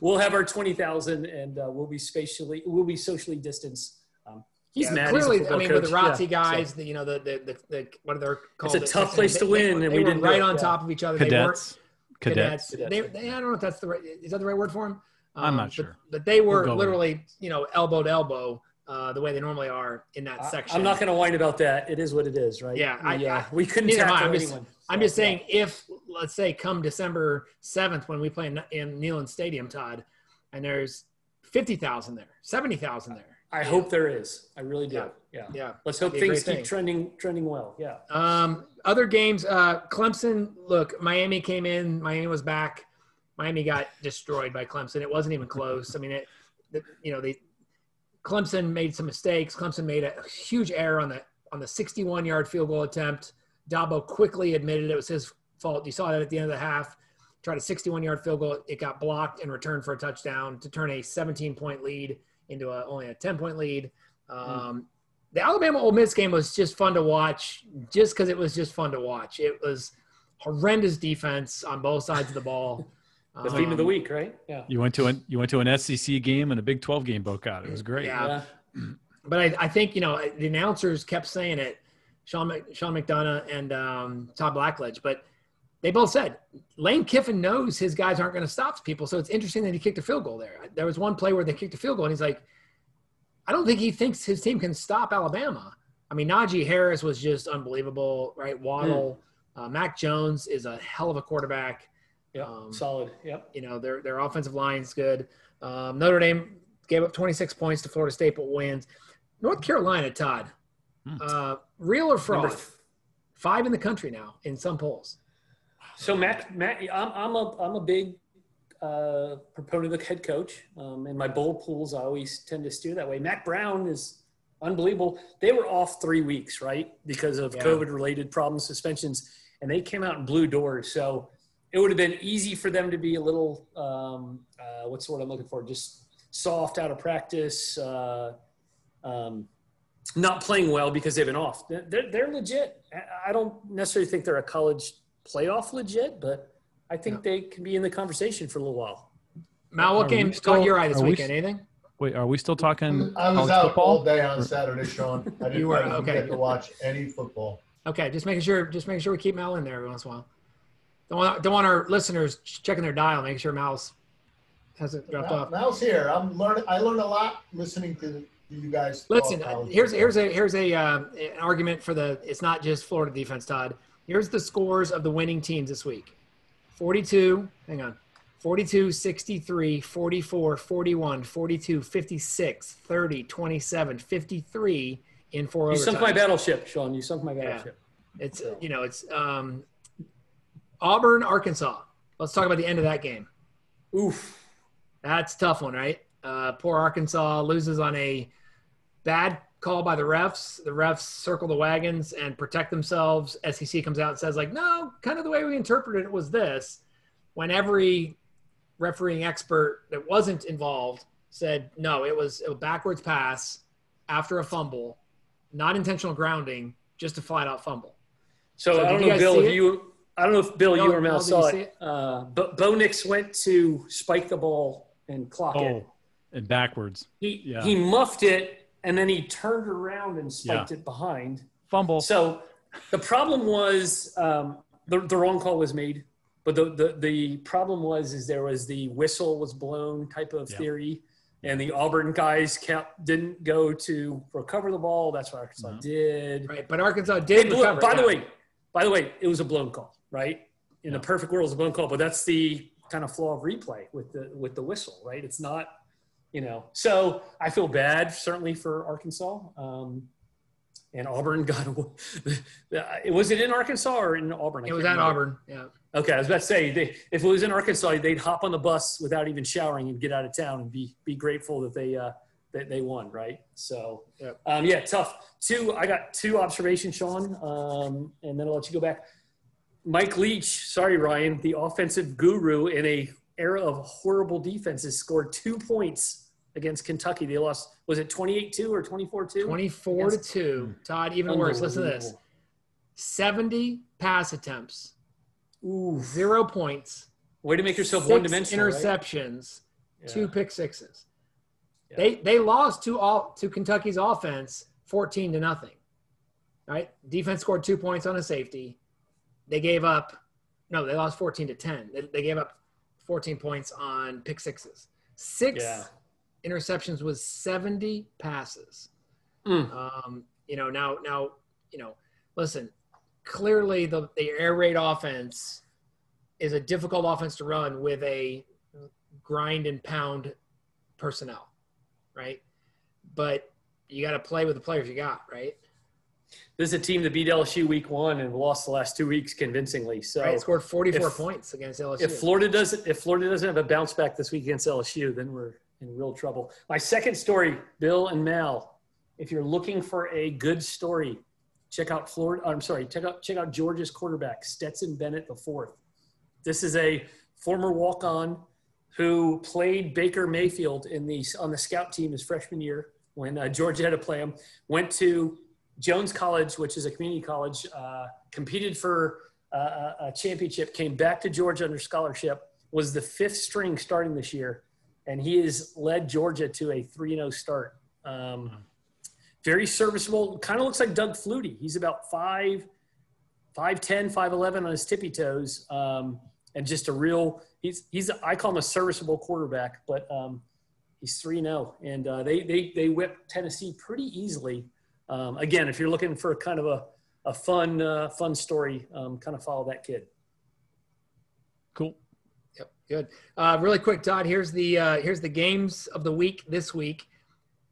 Speaker 3: we'll have our twenty thousand, and uh, we'll be spatially, we'll be socially distanced." Um, he's
Speaker 1: yeah,
Speaker 3: mad.
Speaker 1: Clearly,
Speaker 3: he's a
Speaker 1: I
Speaker 3: football
Speaker 1: mean,
Speaker 3: coach.
Speaker 1: with the ROTC
Speaker 3: Yeah,
Speaker 1: guys,
Speaker 3: so-
Speaker 1: the, you know, the, the the the what are they called?
Speaker 3: It's a tough place to
Speaker 1: They-
Speaker 3: win,
Speaker 1: they,
Speaker 3: and
Speaker 1: they
Speaker 3: we
Speaker 1: were
Speaker 3: didn't
Speaker 1: right on
Speaker 3: yeah.
Speaker 1: top of each other. They
Speaker 2: Cadets.
Speaker 1: cadets.
Speaker 2: Cadets.
Speaker 1: They, they, I don't know if that's the right. Is that the right word for them?
Speaker 2: I'm not
Speaker 1: but-
Speaker 2: sure.
Speaker 1: But, they were
Speaker 2: We'll go with
Speaker 1: literally, you know, elbow to elbow, uh, the way they normally are in that
Speaker 3: I-
Speaker 1: section.
Speaker 3: I'm not going to whine about that. It is what it is, right?
Speaker 1: Yeah, I-
Speaker 3: we, uh,
Speaker 1: I-
Speaker 3: we couldn't
Speaker 1: neither
Speaker 3: tackle
Speaker 1: I'm just-
Speaker 3: anyone.
Speaker 1: I'm just saying, if let's say come December seventh when we play in, in Neyland Stadium, Todd, and there's fifty thousand there, seventy thousand there.
Speaker 3: I hope there is. I really do.
Speaker 1: Yeah.
Speaker 3: Yeah.
Speaker 1: Yeah.
Speaker 3: Let's hope
Speaker 1: That'd be a
Speaker 3: things keep
Speaker 1: thing.
Speaker 3: trending trending well. Yeah.
Speaker 1: Um, other games, uh, Clemson. Look, Miami came in. Miami was back. Miami got destroyed by Clemson. It wasn't even close. I mean, it. The, you know, they. Clemson made some mistakes. Clemson made a huge error on the on the 61 yard field goal attempt. Dabo quickly admitted it was his fault. You saw that at the end of the half. Tried a 61 yard field goal. It got blocked and returned for a touchdown to turn a 17 point lead into a, only a 10 point lead. Um, the Alabama Ole Miss game was just fun to watch, just because it was just fun to watch. It was horrendous defense on both sides of the ball.
Speaker 3: The theme of the
Speaker 1: Um,
Speaker 3: week, right? Yeah.
Speaker 2: You went to an you went to an SEC game and a Big 12 game both got it. It was great.
Speaker 1: Yeah. But I, I think you know the announcers kept saying it, Sean Sean McDonough and um, Todd Blackledge, but they both said Lane Kiffin knows his guys aren't going to stop people. So it's interesting that he kicked a field goal there. There was one play where they kicked a field goal, and he's like, I don't think he thinks his team can stop Alabama. I mean, Najee Harris was just unbelievable, right? Waddle, uh, Mac Jones is a hell of a quarterback.
Speaker 3: Yeah.
Speaker 1: Um,
Speaker 3: Solid. Yep.
Speaker 1: you know their their offensive line's good. Um, Notre Dame gave up 26 points to Florida State, but wins. North Carolina, Todd,
Speaker 2: Hmm.
Speaker 1: uh, real or fraud?
Speaker 3: Th-
Speaker 1: Five in the country now in some polls.
Speaker 3: So Matt, Matt, I'm, I'm a I'm a big uh, proponent of the head coach. Um, in my bowl pools, I always tend to steer that way. Mack Brown is unbelievable. They were off three weeks, right, because of
Speaker 1: Yeah.
Speaker 3: COVID-related problems, suspensions, and they came out and blew doors. So it would have been easy for them to be a little um, uh, what's the word I'm looking for? Just soft out of practice. Uh, um, not playing well because they've been off. They're, they're legit. I- I don't necessarily think they're a college playoff legit, but I think they can be in the conversation for a little while.
Speaker 1: Mal, what
Speaker 2: we
Speaker 1: game
Speaker 2: still-
Speaker 1: caught your eye this
Speaker 2: are we
Speaker 1: weekend? Anything?
Speaker 2: Wait, are we still talking
Speaker 4: I was
Speaker 2: college
Speaker 4: out
Speaker 2: football?
Speaker 4: all day on Saturday, Sean. I didn't,
Speaker 1: You were- okay.
Speaker 4: get to watch any football.
Speaker 1: Okay, just making sure. Just making sure we keep Mal in there every once in a while. Don't want don't want our listeners checking their dial. Make sure Mal's hasn't dropped
Speaker 4: Now,
Speaker 1: off.
Speaker 4: now's here. I'm learning. I learned a lot listening to, to you guys.
Speaker 1: Listen, here's
Speaker 4: football.
Speaker 1: here's a here's a um, an argument for the. It's not just Florida defense, Todd. Here's the scores of the winning teams this week: 42. Hang on. 42, 63, 44, 41, 42, 56, 30, 27, 53 in four
Speaker 3: You sunk my battleship, Sean. You sunk my
Speaker 1: Yeah.
Speaker 3: battleship.
Speaker 1: It's you know it's um, Auburn, Arkansas. Let's talk about the end of that game.
Speaker 3: Oof.
Speaker 1: That's a tough one, right? Uh, poor Arkansas loses on a bad call by the refs. The refs circle the wagons and protect themselves. SEC comes out and says, like, no, kind of the way we interpreted it was this. When every refereeing expert that wasn't involved said, no, it was a backwards pass after a fumble, not intentional grounding, just a flat out fumble.
Speaker 3: So,
Speaker 1: So
Speaker 3: I don't know, Bill, if you, I don't know if Bill,
Speaker 1: No,
Speaker 3: you or Mel
Speaker 1: Mel,
Speaker 3: saw
Speaker 1: you see
Speaker 3: it. Uh, but Bo Nix went to spike the ball and clock it.
Speaker 2: Oh, and backwards.
Speaker 3: He,
Speaker 2: yeah.
Speaker 3: he muffed it and then he turned around and spiked it behind.
Speaker 2: Fumble.
Speaker 3: So the problem was um, the, the wrong call was made, but the, the, the problem was is there was the whistle was blown type of
Speaker 2: Yeah.
Speaker 3: theory, and the Auburn guys kept didn't go to recover the ball. That's what Arkansas
Speaker 2: No.
Speaker 3: did.
Speaker 1: Right. But Arkansas did
Speaker 3: blew-
Speaker 1: recover.
Speaker 3: by the way, by the way, it was a blown call, right? In
Speaker 2: Yeah.
Speaker 3: the perfect world, it was a blown call, but that's the kind of flaw of replay with the with the whistle, right? It's not, you know. So I feel bad certainly for Arkansas. Um, and Auburn got. was it in Arkansas or in Auburn? I
Speaker 1: It was at
Speaker 3: remember.
Speaker 1: Auburn. Yeah.
Speaker 3: Okay, I was about to say they, if it was in Arkansas, they'd hop on the bus without even showering and get out of town and be be grateful that they uh, that they won, right? So,
Speaker 1: Yep.
Speaker 3: um, yeah, tough. Two, I got two observations, Sean, um, and then I'll let you go back. Mike Leach, sorry, Ryan, the offensive guru in a era of horrible defenses, scored two points against Kentucky. They lost. Was it twenty eight two or twenty four two?
Speaker 1: 24 to 2. Todd, even worse. Listen to this 70 pass attempts,
Speaker 3: Ooh,
Speaker 1: zero points,
Speaker 3: way to make yourself one dimensional.
Speaker 1: interceptions, two
Speaker 3: Yeah.
Speaker 1: pick sixes.
Speaker 3: Yeah.
Speaker 1: They they lost to all to Kentucky's offense 14 to nothing. Right? Defense scored two points on a safety. They gave up no, they lost 14 to 10. They, they gave up 14 points on pick sixes. Six
Speaker 3: Yeah.
Speaker 1: Interceptions was 70 passes.
Speaker 3: Mm.
Speaker 1: Um, you know, now now, you know, listen, clearly the, the air raid offense is a difficult offense to run with a grind and pound personnel, right? But you got to play with the players you got, right?
Speaker 3: This is a team that beat LSU week one and lost the last two weeks convincingly. So
Speaker 1: right? Scored 44
Speaker 3: if-
Speaker 1: points against LSU.
Speaker 3: if Florida doesn't if Florida doesn't have a bounce back this week against LSU, then we're in real trouble. My second story, Bill and Mel. If you're looking for a good story, check out Florida. I'm sorry, check out check out Georgia's quarterback Stetson Bennett the fourth. This is a former walk-on who played Baker Mayfield in the on the scout team his freshman year when uh, Georgia had to play him. Went to Jones College, which is a community college, uh, competed for uh, a a championship, came back to Georgia under scholarship, was the fifth string starting this year, and he has led Georgia to a 3 0 start. Um, very serviceable, kind of looks like Doug Flutie. He's about 5, 5'10, 5'11 on his tippy toes, um, and just a real, he's, he's I call him a serviceable quarterback, but um, he's 3 0. And uh, they, they, they whip Tennessee pretty easily. Um, again, if you're looking for kind of a, a fun, uh, fun story, um, kind of follow that kid.
Speaker 2: Cool.
Speaker 1: Good. Uh, really quick, Todd. Here's the uh, here's the games of the week this week.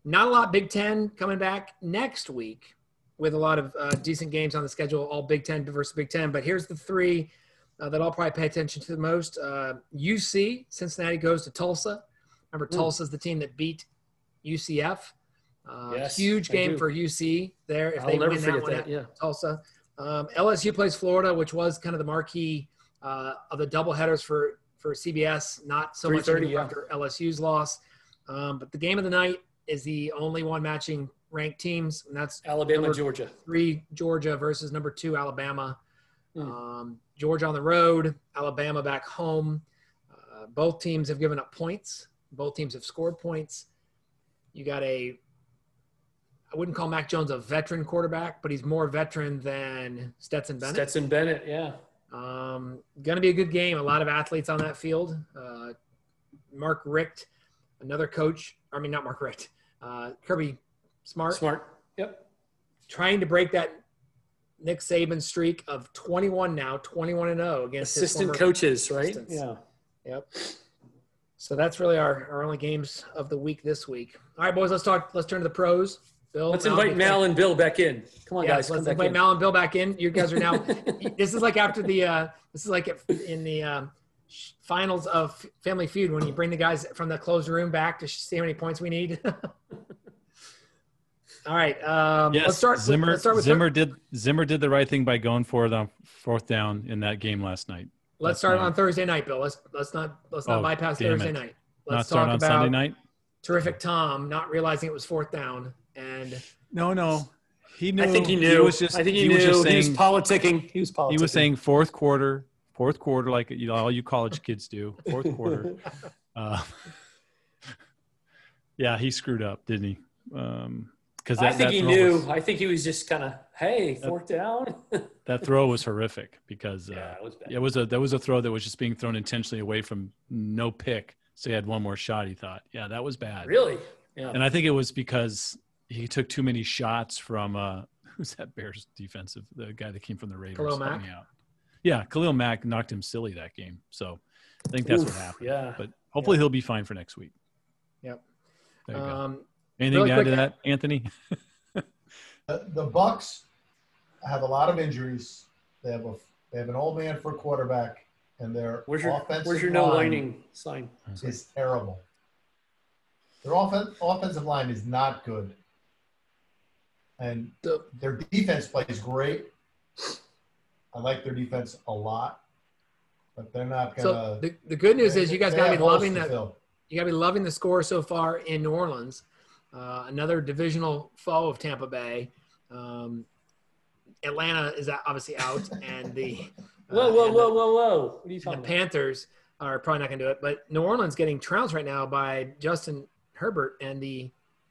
Speaker 1: Not a lot Big Ten coming back next week with a lot of uh, decent games on the schedule, all Big Ten versus Big Ten. But here's the three uh, that I'll probably pay attention to the most. Uh, UC Cincinnati goes to Tulsa. Remember,
Speaker 3: Mm.
Speaker 1: Tulsa's the team that beat UCF. Uh,
Speaker 3: Yes,
Speaker 1: huge game for UC there. If
Speaker 3: I'll
Speaker 1: they
Speaker 3: never
Speaker 1: win that one
Speaker 3: that. Yeah.
Speaker 1: Tulsa. Um, LSU plays Florida, which was kind of the marquee uh, of the double headers for for CBS. Not so much
Speaker 3: 3:30, yeah.
Speaker 1: after LSU's loss. Um, but the game of the night is the only one matching ranked teams, and that's
Speaker 3: Alabama, Georgia.
Speaker 1: three Georgia versus number two Alabama.
Speaker 3: Hmm.
Speaker 1: Um, Georgia on the road, Alabama back home. Uh, both teams have given up points. Both teams have scored points. You got a, I wouldn't call Mac Jones a veteran quarterback, but he's more veteran than Stetson Bennett.
Speaker 3: Stetson Bennett, yeah.
Speaker 1: Um, going to be a good game. A lot of athletes on that field. Uh, Mark Richt, another coach. I mean, not Mark Richt. Uh, Kirby Smart,
Speaker 3: Smart. Yep.
Speaker 1: trying to break that Nick Saban streak of 21 now, 21 and 0 against
Speaker 3: Assistant coaches, right?
Speaker 1: assistants.
Speaker 3: Yeah.
Speaker 1: Yep. So that's really our, our only games of the week this week. All right, boys, let's talk. Let's turn to the pros. Bill,
Speaker 3: Let's
Speaker 1: Mal,
Speaker 3: invite Mal and Bill back in. Come on,
Speaker 1: yeah,
Speaker 3: guys.
Speaker 1: let's
Speaker 3: come back
Speaker 1: invite
Speaker 3: in.
Speaker 1: Mal and Bill back in. You guys are now. this is like after the. Uh, this is like in the um, finals of Family Feud when you bring the guys from the closed room back to see how many points we need. All right. Um,
Speaker 2: Yes,
Speaker 1: let's start.
Speaker 2: Zimmer.
Speaker 1: let's start with
Speaker 2: Zimmer did Zimmer did the right thing by going for the fourth down in that game last night.
Speaker 1: Let's
Speaker 2: That's
Speaker 1: start
Speaker 2: fine.
Speaker 1: on Thursday night, Bill. Let's let's not let's not
Speaker 2: Oh,
Speaker 1: bypass Thursday
Speaker 2: it.
Speaker 1: night. Let's
Speaker 2: start
Speaker 1: talk
Speaker 2: on
Speaker 1: about
Speaker 2: Sunday night.
Speaker 1: terrific Tom not realizing it was fourth down and
Speaker 2: No, no. He knew.
Speaker 3: I think he knew.
Speaker 2: was just.
Speaker 3: I think he,
Speaker 2: was
Speaker 3: knew.
Speaker 2: just
Speaker 3: he was
Speaker 2: saying.
Speaker 3: politicking. He was politicking.
Speaker 2: he was saying fourth quarter, fourth quarter, like you know, all you college kids do. Fourth quarter. Uh, yeah, he screwed up, didn't he? Um, because
Speaker 3: I
Speaker 2: that,
Speaker 3: think
Speaker 2: that
Speaker 3: he knew.
Speaker 2: was-
Speaker 3: I think he was just kind of, hey, fourth down.
Speaker 2: that throw was horrific because uh,
Speaker 3: yeah, it was bad.
Speaker 2: it was a that was a throw that was just being thrown intentionally away from no pick. So he had one more shot. He thought, yeah, that was bad.
Speaker 3: Really? Yeah.
Speaker 2: And I think it was because he took too many shots from uh, who's that Bears defensive, the guy that came from the Raiders.
Speaker 1: Khalil Mack?
Speaker 2: out. Yeah, Khalil Mack knocked him silly that game. So I think that's
Speaker 3: Oof,
Speaker 2: what happened.
Speaker 3: yeah.
Speaker 2: But hopefully he'll be fine for next week.
Speaker 1: Yep.
Speaker 2: There you go.
Speaker 1: um,
Speaker 2: Anything
Speaker 1: really
Speaker 2: to add to that, Anthony?
Speaker 4: The, the Bucks have a lot of injuries. They have a they have an old man for quarterback, and their
Speaker 3: Where's your
Speaker 4: offensive
Speaker 3: Where's your no
Speaker 4: line
Speaker 3: sign?
Speaker 4: is terrible. Their offen- offensive line is not good, and their defense plays great. I like their defense a lot, but they're not gonna.
Speaker 1: the, the good news
Speaker 4: they-
Speaker 1: is you guys got to be loving that.
Speaker 4: fill.
Speaker 1: You got to be loving the score so far in New Orleans. Uh, another divisional foe of Tampa Bay. Um, Atlanta is obviously out, and the uh,
Speaker 3: Whoa, whoa,
Speaker 1: and the-
Speaker 3: whoa, whoa, whoa! What are you talking
Speaker 1: the
Speaker 3: about?
Speaker 1: Panthers are probably not going to do it. But New Orleans getting trounced right now by Justin Herbert and the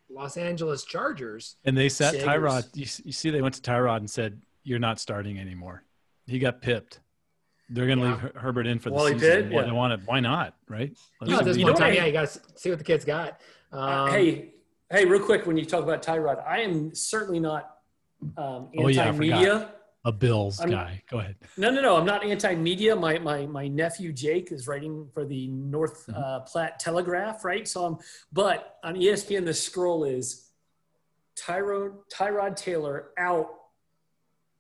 Speaker 1: Los Angeles Chargers.
Speaker 2: And they sat
Speaker 3: Jaggers.
Speaker 2: Tyrod. You, you see, they went to Tyrod and said, "You're not starting anymore." He got pipped. They're going to
Speaker 1: Yeah.
Speaker 2: leave Her- Herbert in for the
Speaker 3: Wally
Speaker 2: season.
Speaker 3: Pitt?
Speaker 2: Why,
Speaker 3: Yeah.
Speaker 2: they want to, why not? Right? Let
Speaker 1: You know,
Speaker 2: him
Speaker 1: this
Speaker 2: be-
Speaker 3: you
Speaker 1: point in
Speaker 3: know
Speaker 1: time, yeah, you got to see what the kid's got. Um,
Speaker 3: Uh, hey, hey, real quick, when you talk about Tyrod, I am certainly not um,
Speaker 2: Oh, yeah,
Speaker 3: anti-media.
Speaker 2: A Bills
Speaker 3: I'm-
Speaker 2: guy. Go ahead.
Speaker 3: No, no, no. I'm not anti-media. My my my nephew Jake is writing for the North
Speaker 2: Mm-hmm.
Speaker 3: uh, Platte Telegraph, right? So I'm, but on ESPN, the scroll is Tyrod Tyrod Taylor out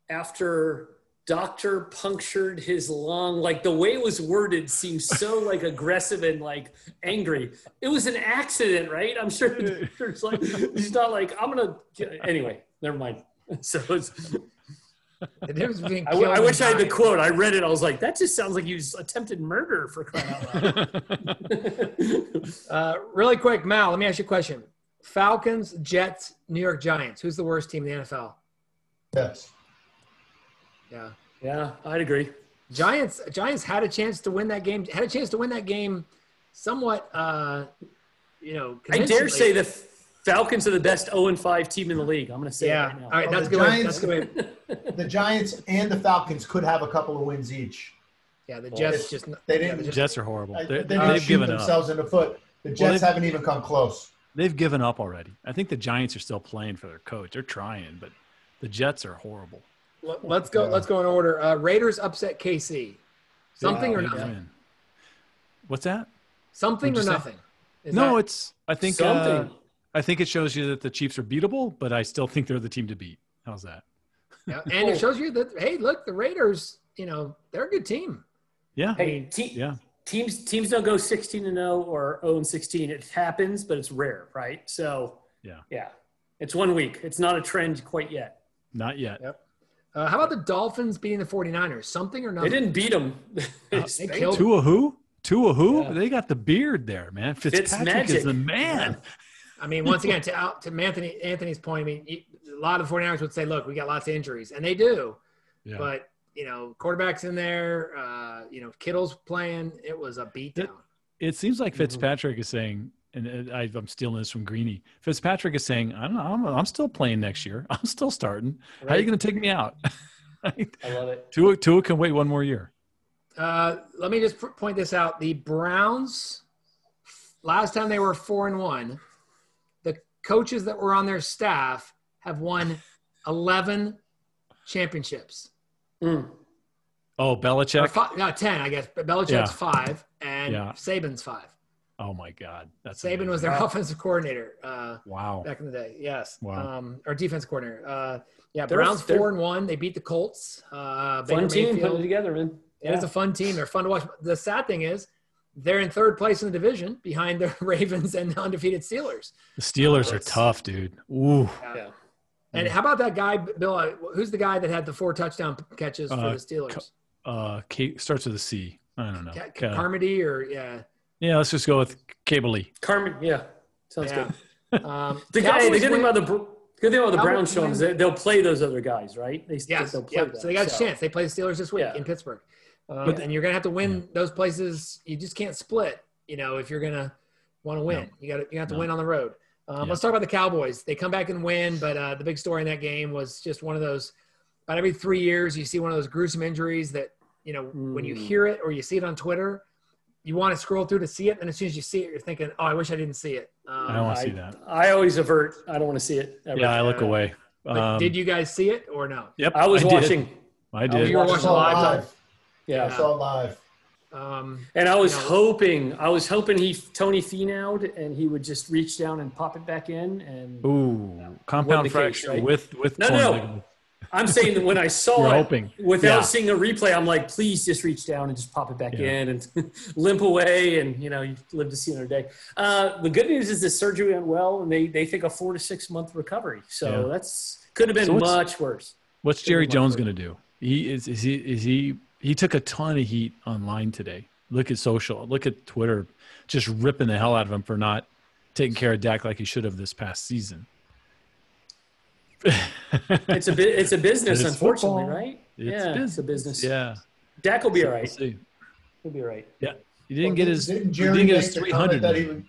Speaker 3: after doctor punctured his lung. Like the way it was worded seems so like aggressive and like angry. It was an accident, right? I'm sure there's like he's not like I'm gonna. Anyway, never mind. So it's.
Speaker 1: The difference between
Speaker 3: I, w-
Speaker 1: killing
Speaker 3: I wish
Speaker 1: and
Speaker 3: I had the quote. I read it. I was like, that just sounds like he was attempted murder for crying out loud.
Speaker 1: Uh, really quick, Mal, let me ask you a question. Falcons, Jets, New York Giants. Who's the worst team in the NFL?
Speaker 4: Yes.
Speaker 1: Yeah.
Speaker 3: yeah, I'd agree.
Speaker 1: Giants Giants had a chance to win that game. Had a chance to win that game somewhat uh you know
Speaker 3: I dare say the Falcons are the best 0 and 5 team in the league. I'm going to say
Speaker 1: Yeah.
Speaker 3: it right now.
Speaker 1: All right,
Speaker 4: Well,
Speaker 1: that's
Speaker 4: the
Speaker 1: good way.
Speaker 4: Giants-
Speaker 1: That's good.
Speaker 4: The Giants and the Falcons could have a couple of wins each.
Speaker 1: Yeah, the Jets
Speaker 4: it's-
Speaker 1: just
Speaker 4: they
Speaker 1: yeah,
Speaker 4: didn't-
Speaker 1: the
Speaker 2: The
Speaker 1: Jets-
Speaker 2: Jets are horrible.
Speaker 4: I-
Speaker 2: They're,
Speaker 4: They
Speaker 2: they,
Speaker 4: didn't
Speaker 2: have
Speaker 4: shoot
Speaker 2: given up.
Speaker 4: themselves in the foot. The Jets
Speaker 2: they've-
Speaker 4: haven't even come close.
Speaker 2: They've given up already. I think the Giants are still playing for their coach. They're trying, but the Jets are horrible.
Speaker 1: Let- Let's go.
Speaker 4: Yeah.
Speaker 1: Let's go in order. Uh, Raiders upset KC. Something or nothing.
Speaker 2: win. What's that?
Speaker 1: Something or
Speaker 2: What'd you say?
Speaker 1: nothing. Is
Speaker 2: no,
Speaker 1: that-
Speaker 2: it's. I think.
Speaker 3: Something.
Speaker 2: Uh, I think it shows you that the Chiefs are beatable, but I still think they're the team to beat. How's that?
Speaker 1: yeah, and it shows you that hey, look, the Raiders. You know, they're a good team.
Speaker 2: Yeah.
Speaker 3: hey, te-
Speaker 2: Yeah.
Speaker 3: teams teams don't go 16 and 0 or 0 and 16. It happens, but it's rare, right? So,
Speaker 2: Yeah.
Speaker 3: yeah. It's one week. It's not a trend quite yet.
Speaker 2: Not yet.
Speaker 1: Yep. Uh, how about the Dolphins beating the 49ers? Something or nothing?
Speaker 3: They didn't beat them.
Speaker 1: they killed
Speaker 2: Tua who? Tua who?
Speaker 3: Yeah.
Speaker 2: They got the beard there, man. Fitzpatrick
Speaker 3: magic.
Speaker 2: is the man.
Speaker 1: I mean, once again, to out to Anthony Anthony's point, I mean, a lot of the 49ers would say, look, we got lots of injuries, and they do.
Speaker 2: Yeah.
Speaker 1: But you know, quarterbacks in there. Uh, you know, Kittle's playing. It was a beatdown.
Speaker 2: It seems like
Speaker 3: Mm-hmm.
Speaker 2: Fitzpatrick is saying, and I, I'm stealing this from Greeny. Fitzpatrick is saying, I'm, I'm, I'm still playing next year. I'm still starting. How are you going to take me out?
Speaker 3: I love it.
Speaker 2: Tua, Tua can wait one more year.
Speaker 1: Uh, let me just p- point this out: the Browns, last time they were four and one, the coaches that were on their staff have won eleven championships.
Speaker 3: Mm.
Speaker 2: Oh,
Speaker 1: Or
Speaker 2: Belichick.
Speaker 1: fi- no, ten, I guess. But Belichick's
Speaker 2: Yeah.
Speaker 1: five, and
Speaker 2: Yeah.
Speaker 1: Saban's five.
Speaker 2: Oh my God, that's
Speaker 1: Saban was
Speaker 2: amazing.
Speaker 1: their offensive coordinator uh,
Speaker 2: wow.
Speaker 1: back in the day. Yes,
Speaker 2: Wow.
Speaker 1: um, or defense coordinator. Uh, yeah,
Speaker 3: They're-
Speaker 1: Browns
Speaker 3: they're-
Speaker 1: four and one. They beat the Colts. Uh, Baker
Speaker 3: Fun team. Put it together, man.
Speaker 1: It is a fun team. They're fun to watch. The sad thing is, they're in third place in the division behind the Ravens and the undefeated Steelers.
Speaker 2: The Steelers are tough, dude. Ooh.
Speaker 3: Yeah.
Speaker 1: And how about that guy, Bill? uh, Who's the guy that had the four touchdown catches for
Speaker 2: Uh,
Speaker 1: the Steelers?
Speaker 2: Uh, K, starts with a C. I don't know.
Speaker 1: Ca-
Speaker 2: Ca-
Speaker 1: Carmody or yeah,
Speaker 2: yeah, let's just go with Cable Lee.
Speaker 3: Carmen, yeah. Sounds
Speaker 1: yeah.
Speaker 3: good.
Speaker 1: Um,
Speaker 3: The, guy, the
Speaker 1: Cowboys
Speaker 3: good thing about the Br- good thing about the
Speaker 1: Cowboys
Speaker 3: Browns, Sean, is they'll play those other guys, right? They,
Speaker 1: Yes,
Speaker 3: they'll play
Speaker 1: yeah.
Speaker 3: them,
Speaker 1: So they got a chance. They play the Steelers this week
Speaker 3: Yeah.
Speaker 1: in Pittsburgh, uh,
Speaker 2: But-
Speaker 1: and you're gonna have to win those places. You just can't split. You know, if you're gonna want to win, you got to you have to
Speaker 2: No.
Speaker 1: win on the road. Um,
Speaker 2: Yeah.
Speaker 1: Let's talk about the Cowboys. They come back and win, but uh, the big story in that game was just one of those. About every three years, you see one of those gruesome injuries that you know when you
Speaker 3: Mm.
Speaker 1: hear it or you see it on Twitter, you want to scroll through to see it, and as soon as you see it, you're thinking, "Oh, I wish I didn't see it." Um,
Speaker 2: I don't want to see that.
Speaker 3: I always avert. I don't want to see it. ever.
Speaker 2: Yeah, I look
Speaker 1: Uh,
Speaker 2: away. Um,
Speaker 1: did you guys see it or no?
Speaker 2: Yep,
Speaker 3: I was
Speaker 2: did.
Speaker 3: watching.
Speaker 2: I
Speaker 1: Oh,
Speaker 2: did.
Speaker 1: you were watching live,
Speaker 4: live.
Speaker 3: Yeah.
Speaker 4: I saw it live.
Speaker 1: Um,
Speaker 3: And I was
Speaker 1: You know-
Speaker 3: hoping, I was hoping he Tony Finau and he would just reach down and pop it back in. And
Speaker 2: Ooh, compound
Speaker 3: the case,
Speaker 2: fracture
Speaker 3: right?
Speaker 2: with with
Speaker 3: No,
Speaker 2: torn
Speaker 3: no. I'm saying that when I saw
Speaker 2: You're
Speaker 3: it,
Speaker 2: hoping.
Speaker 3: without
Speaker 2: Yeah.
Speaker 3: seeing a replay, I'm like, please just reach down and just pop it back
Speaker 2: Yeah.
Speaker 3: in and limp away, and you know, you live to see another day. Uh, the good news is the surgery went well, and they they think a four to six month recovery. So
Speaker 2: Yeah.
Speaker 3: that's could have been
Speaker 2: So
Speaker 3: much worse.
Speaker 2: What's Jerry Jones going to do? He is is he is he he took a ton of heat online today. Look at social, look at Twitter, just ripping the hell out of him for not taking care of Dak like he should have this past season.
Speaker 3: It's a bit, it's a business,
Speaker 2: It's
Speaker 3: unfortunately,
Speaker 2: football.
Speaker 3: right?
Speaker 2: It's
Speaker 3: yeah,
Speaker 2: business.
Speaker 3: it's a business.
Speaker 2: Yeah,
Speaker 3: Dak will be all
Speaker 2: We'll see.
Speaker 3: He'll be all right.
Speaker 2: Yeah, he didn't
Speaker 4: Well,
Speaker 2: get his.
Speaker 4: Didn't
Speaker 2: He
Speaker 4: Jerry
Speaker 2: didn't get
Speaker 4: make
Speaker 2: his
Speaker 4: the comment that he would,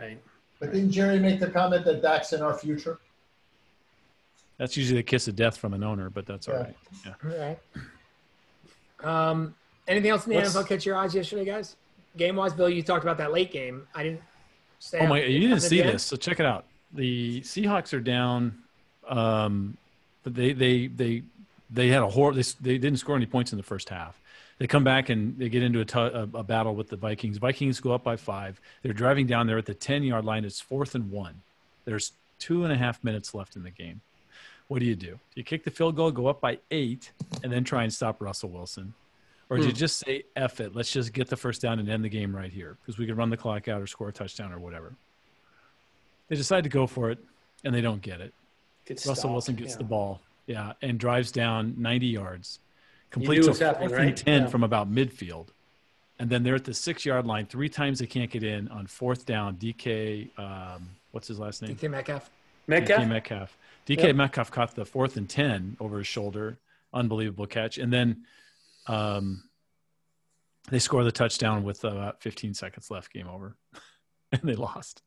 Speaker 3: Right.
Speaker 4: but didn't Jerry make the comment that Dak's in our future?
Speaker 2: That's usually the kiss of death from an owner, but that's all
Speaker 4: Yeah.
Speaker 2: right. Yeah.
Speaker 1: all right. Um, anything else in the
Speaker 3: What's-
Speaker 1: NFL catch your eyes yesterday, guys? Game wise, Bill, you talked about that late game. I didn't.
Speaker 2: Oh my! You didn't see this, so check it out. The Seahawks are down, um, but they they they they had a horror. They, they didn't score any points in the first half. They come back and they get into a, tu- a, a battle with the Vikings. Vikings go up by five. They're driving down there at the ten yard line. It's fourth and one. There's two and a half minutes left in the game. What do you do? Do you kick the field goal, go up by eight, and then try and stop Russell Wilson? Or do you
Speaker 3: Hmm.
Speaker 2: just say, F it, let's just get the first down and end the game right here because we can run the clock out or score a touchdown or whatever? They decide to go for it, and they don't get it.
Speaker 3: Gets
Speaker 2: Russell
Speaker 3: stopped,
Speaker 2: Wilson gets
Speaker 3: yeah.
Speaker 2: the ball, yeah, and drives down 90 yards, completes a fourth and 10
Speaker 3: Yeah.
Speaker 2: from about midfield. And then they're at the six yard line. Three times they can't get in on fourth down. DK, um, what's his last name?
Speaker 1: DK Metcalf.
Speaker 3: Metcalf.
Speaker 2: DK Metcalf. DK
Speaker 3: Yep.
Speaker 2: Metcalf caught the fourth and 10 over his shoulder. Unbelievable catch. And then um, they score the touchdown with about 15 seconds left, game over. and they lost.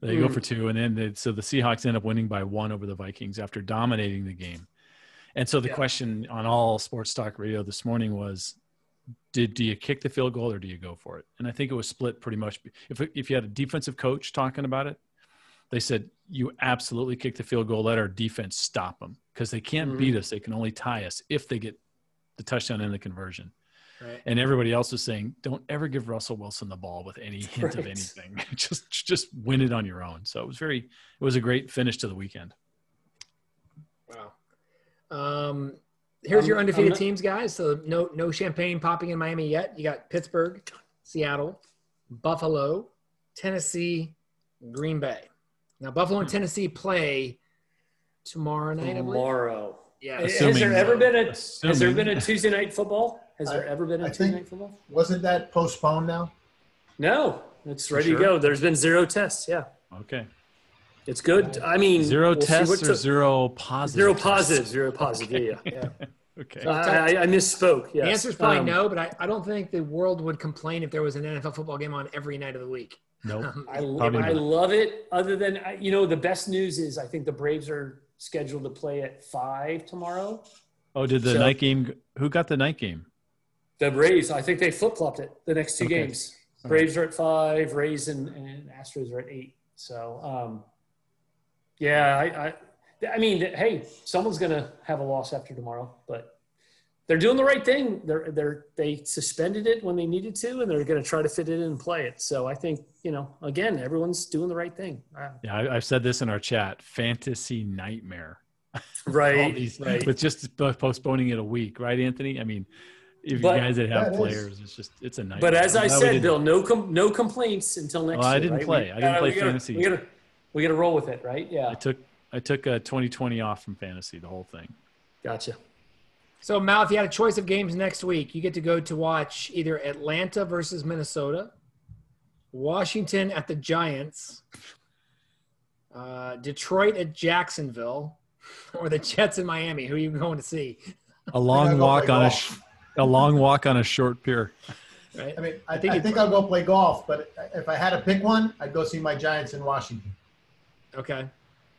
Speaker 2: They go
Speaker 3: Mm.
Speaker 2: for two. And then they, so the Seahawks end up winning by one over the Vikings after dominating the game. And so the
Speaker 3: Yeah.
Speaker 2: question on all sports talk radio this morning was did do you kick the field goal or do you go for it? And I think it was split pretty much. If if you had a defensive coach talking about it, they said you absolutely kick the field goal. Let our defense stop them because they can't
Speaker 3: Mhm.
Speaker 2: beat us. They can only tie us if they get the touchdown and the conversion.
Speaker 1: Right.
Speaker 2: And everybody else is saying, don't ever give Russell Wilson the ball with any hint of anything. just just win it on your own. So it was very it was a great finish to the weekend.
Speaker 1: Wow. Um, here's
Speaker 3: I'm-
Speaker 1: your undefeated
Speaker 3: not-
Speaker 1: teams, guys. So no no champagne popping in Miami yet. You got Pittsburgh, Seattle, Buffalo, Tennessee, Green Bay. Now Buffalo and Tennessee play tomorrow night.
Speaker 3: Tomorrow.
Speaker 1: Yeah.
Speaker 3: Has there ever been a Has there been a Tuesday night football? Has there ever been a
Speaker 4: I
Speaker 3: Tuesday
Speaker 4: think-
Speaker 3: night football?
Speaker 4: Wasn't that postponed now?
Speaker 3: No, it's ready
Speaker 2: sure?
Speaker 3: to go. There's been zero tests. Yeah,
Speaker 2: Okay.
Speaker 3: it's good. I mean,
Speaker 2: Zero
Speaker 3: we'll
Speaker 2: tests or
Speaker 3: a-
Speaker 2: zero positive?
Speaker 3: Zero
Speaker 2: tests?
Speaker 3: positive. Zero positive. Yeah, yeah. yeah.
Speaker 2: Okay.
Speaker 3: I, I, I misspoke. Yes.
Speaker 1: The answer is probably
Speaker 3: Um,
Speaker 1: no, but I, I don't think the world would complain if there was an NFL football game on every night of the week.
Speaker 2: Nope.
Speaker 1: Um,
Speaker 3: I,
Speaker 2: Probably
Speaker 3: I love it. Other than you know, the best news is I think the Braves are scheduled to play at five tomorrow.
Speaker 2: Oh, did the
Speaker 3: So-
Speaker 2: night game? Who got the night game?
Speaker 3: The Braves, I think they flip flopped it the next two
Speaker 2: Okay.
Speaker 3: games.
Speaker 2: All
Speaker 3: Braves are at five, Rays and, and Astros are at eight. So, um, yeah, I, I, I mean, hey, someone's gonna have a loss after tomorrow, but they're doing the right thing. They're they're they suspended it when they needed to, and they're gonna try to fit it in and play it. So I think you know, again, everyone's doing the right thing. Uh,
Speaker 2: Yeah, I, I've said this in our chat. Fantasy nightmare. All
Speaker 3: right,
Speaker 2: these,
Speaker 3: right.
Speaker 2: with just postponing it a week, right, Anthony? I mean, if
Speaker 3: But-
Speaker 2: you guys that have
Speaker 4: That is-
Speaker 2: players, it's just it's a nightmare.
Speaker 3: But as
Speaker 2: I'm
Speaker 3: I said, Bill, no com- no complaints until next
Speaker 2: Well, I didn't
Speaker 3: right?
Speaker 2: play.
Speaker 3: We-
Speaker 2: I didn't
Speaker 3: uh,
Speaker 2: play
Speaker 3: we gotta-
Speaker 2: fantasy.
Speaker 3: We gotta we gotta roll with it, right? Yeah,
Speaker 2: I took I took uh, 2020 off from fantasy, the whole thing.
Speaker 3: gotcha.
Speaker 1: So, Mal, if you had a choice of games next week, you get to go to watch either Atlanta versus Minnesota, Washington at the Giants, uh, Detroit at Jacksonville, or the Jets in Miami. Who are you going to see?
Speaker 2: A long walk
Speaker 4: play
Speaker 2: on a sh- a long walk on a short pier.
Speaker 1: Right?
Speaker 4: I mean, I, I
Speaker 1: think
Speaker 4: think, I'll go play golf, but if I had to pick one, I'd go see my Giants in Washington.
Speaker 1: Okay.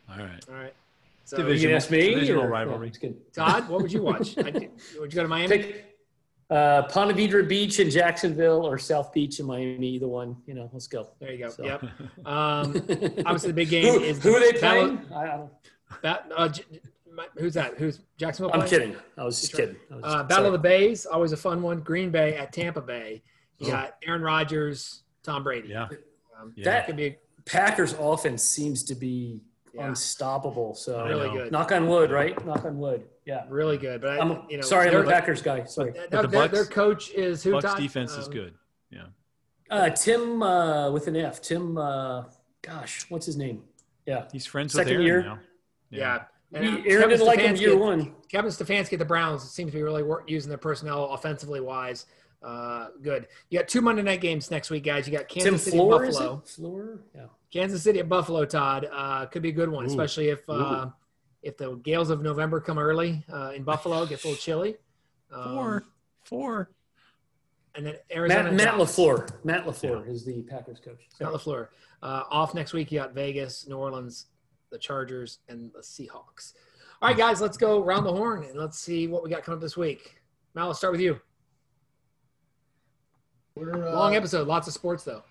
Speaker 2: All right.
Speaker 1: All right. So,
Speaker 3: You
Speaker 2: Division-
Speaker 3: can ask me.
Speaker 2: divisional
Speaker 3: or-
Speaker 2: rivalry.
Speaker 3: No, it's good.
Speaker 1: Todd, what would you watch? I, would you go to Miami?
Speaker 3: Pick uh, Ponte Vedra Beach in Jacksonville or South Beach in Miami. Either one. You know, let's go.
Speaker 1: There you go.
Speaker 3: So-
Speaker 1: Yep. Um, obviously, the big game
Speaker 3: who,
Speaker 1: is
Speaker 3: who are they playing? I, I don't,
Speaker 1: Bat, uh, who's that? Who's Jacksonville?
Speaker 3: I'm
Speaker 1: playing?
Speaker 3: kidding. I was just kidding. Was
Speaker 1: Uh, Battle of the Bays, always a fun one. Green Bay at Tampa Bay. You got Aaron Rodgers, Tom Brady.
Speaker 2: Yeah.
Speaker 1: Um,
Speaker 2: Yeah.
Speaker 1: That could be
Speaker 3: Packers offense seems to be
Speaker 1: Yeah.
Speaker 3: unstoppable. So
Speaker 1: really good.
Speaker 3: knock on wood, right? Knock on wood. Yeah.
Speaker 1: Really good. But I,
Speaker 3: I'm
Speaker 1: you know,
Speaker 3: sorry, I'm a
Speaker 1: their-
Speaker 3: Packers guy. Sorry.
Speaker 1: their,
Speaker 2: But the
Speaker 1: their- their coach is who?
Speaker 2: Bucks
Speaker 1: Todd?
Speaker 2: defense is
Speaker 1: Um,
Speaker 2: good. Yeah.
Speaker 3: Uh, Tim uh, with an F. Tim. Uh, gosh, what's his name? Yeah.
Speaker 2: He's friends
Speaker 3: Second
Speaker 2: with Aaron
Speaker 3: year.
Speaker 2: now.
Speaker 1: Yeah.
Speaker 3: He,
Speaker 1: And, uh,
Speaker 3: Aaron
Speaker 1: Kevin
Speaker 3: didn't like him
Speaker 1: Stefanski
Speaker 3: year one.
Speaker 1: Kevin Stefanski at the Browns It seems to be really work, using their personnel offensively wise. Uh, good. You got two Monday night games next week, guys. You got Kansas
Speaker 3: Tim
Speaker 1: City
Speaker 3: Floor,
Speaker 1: at
Speaker 3: is
Speaker 1: Buffalo.
Speaker 3: it? Floor? Yeah.
Speaker 1: Kansas City at Buffalo, Todd. Uh, could be a good one,
Speaker 2: Ooh.
Speaker 1: especially if uh, if the gales of November come early uh, in Buffalo. It gets a little chilly. Um,
Speaker 2: Four. Four.
Speaker 1: And then Arizona.
Speaker 3: Matt, Matt LaFleur. Matt LaFleur is the Packers coach.
Speaker 1: Matt
Speaker 3: So,
Speaker 1: LaFleur. Uh, off next week, you got Vegas, New Orleans, the Chargers, and the Seahawks. All right, guys, let's go round the horn and let's see what we got coming up this week. Mal, let's start with you.
Speaker 4: We're, uh,
Speaker 1: Long episode, lots of sports though.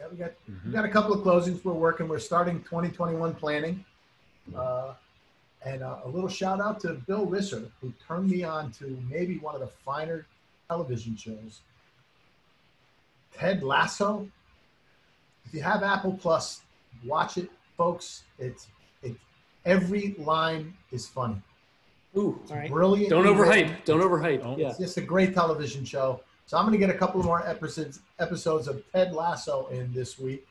Speaker 4: Yeah, we got we
Speaker 2: Mhm.
Speaker 4: got a couple of closings we're working. We're starting 2021 planning, uh, and uh, a little shout out to Bill Risser who turned me on to maybe one of the finer television shows. Ted Lasso. If you have Apple Plus, watch it, folks. It's it. Every line is funny.
Speaker 3: ooh, all right.
Speaker 4: Brilliant.
Speaker 3: Don't overhype. Don't overhype.
Speaker 2: Don't.
Speaker 3: Yeah.
Speaker 4: It's just a great television show. So I'm going to get a couple more episodes episodes of Ted Lasso in this week,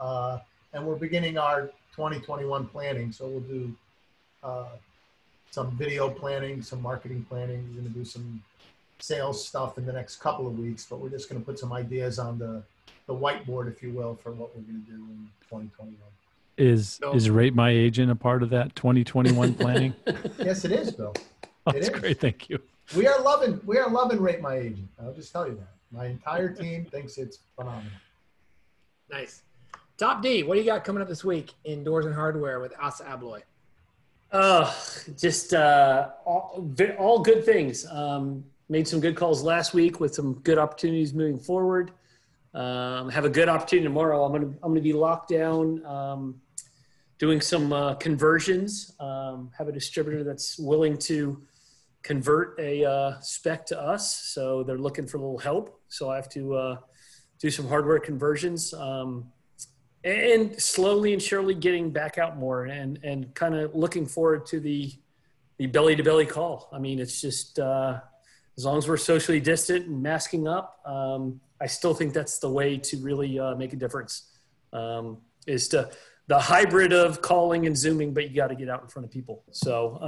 Speaker 4: uh, and we're beginning our 2021 planning. So we'll do uh, some video planning, some marketing planning. We're going to do some sales stuff in the next couple of weeks, but we're just going to put some ideas on the the whiteboard, if you will, for what we're going to do in 2021.
Speaker 2: Is
Speaker 1: No.
Speaker 2: is rate my agent a part of that 2021 planning?
Speaker 4: Yes, it is, Bill.
Speaker 2: That's
Speaker 4: is.
Speaker 2: great. Thank you.
Speaker 4: We are loving we are loving Rate My Agent. I'll just tell you that. My entire team thinks it's phenomenal.
Speaker 1: Nice. Top D, what do you got coming up this week in Doors and Hardware with ASSA ABLOY?
Speaker 3: Uh, just uh, all, all good things. Um, made some good calls last week with some good opportunities moving forward. Um, have a good opportunity tomorrow. I'm gonna I'm gonna be locked down, um, doing some uh, conversions. Um, have a distributor that's willing to convert a uh, spec to us, so they're looking for a little help. So I have to uh, do some hardware conversions. Um, and slowly and surely getting back out more and and kind of looking forward to the the belly to belly call. I mean, it's just uh, as long as we're socially distant and masking up, um, I still think that's the way to really uh, make a difference. Um, is to the hybrid of calling and zooming, but you got to get out in front of people. So.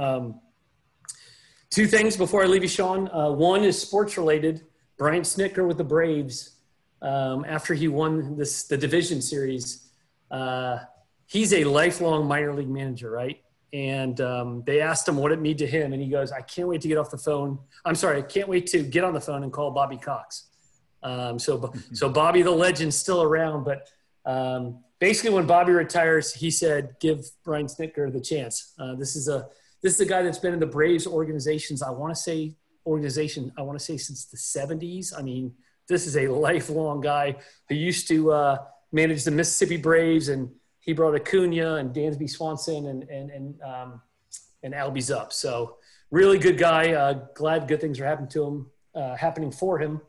Speaker 3: Two things before I leave you, Sean. Uh, one is sports related. Brian Snitker with the Braves um, after he won this the division series. Uh, he's a lifelong minor league manager, right? And um, they asked him what it meant to him, and he goes, "I can't wait to get off the phone. I'm sorry, I can't wait to get on the phone and call Bobby Cox." Um, so, so Bobby the legend's still around, but um, basically, when Bobby retires, he said, "Give Brian Snitker the chance." Uh, this is a this is a guy that's been in the Braves organizations. I want to say organization. I want to say since the '70s. I mean, this is a lifelong guy who used to uh, manage the Mississippi Braves, and he brought Acuna and Dansby Swanson and and and um, and Albies up. So really good guy. Uh, glad good things are happening to him, uh, happening for him.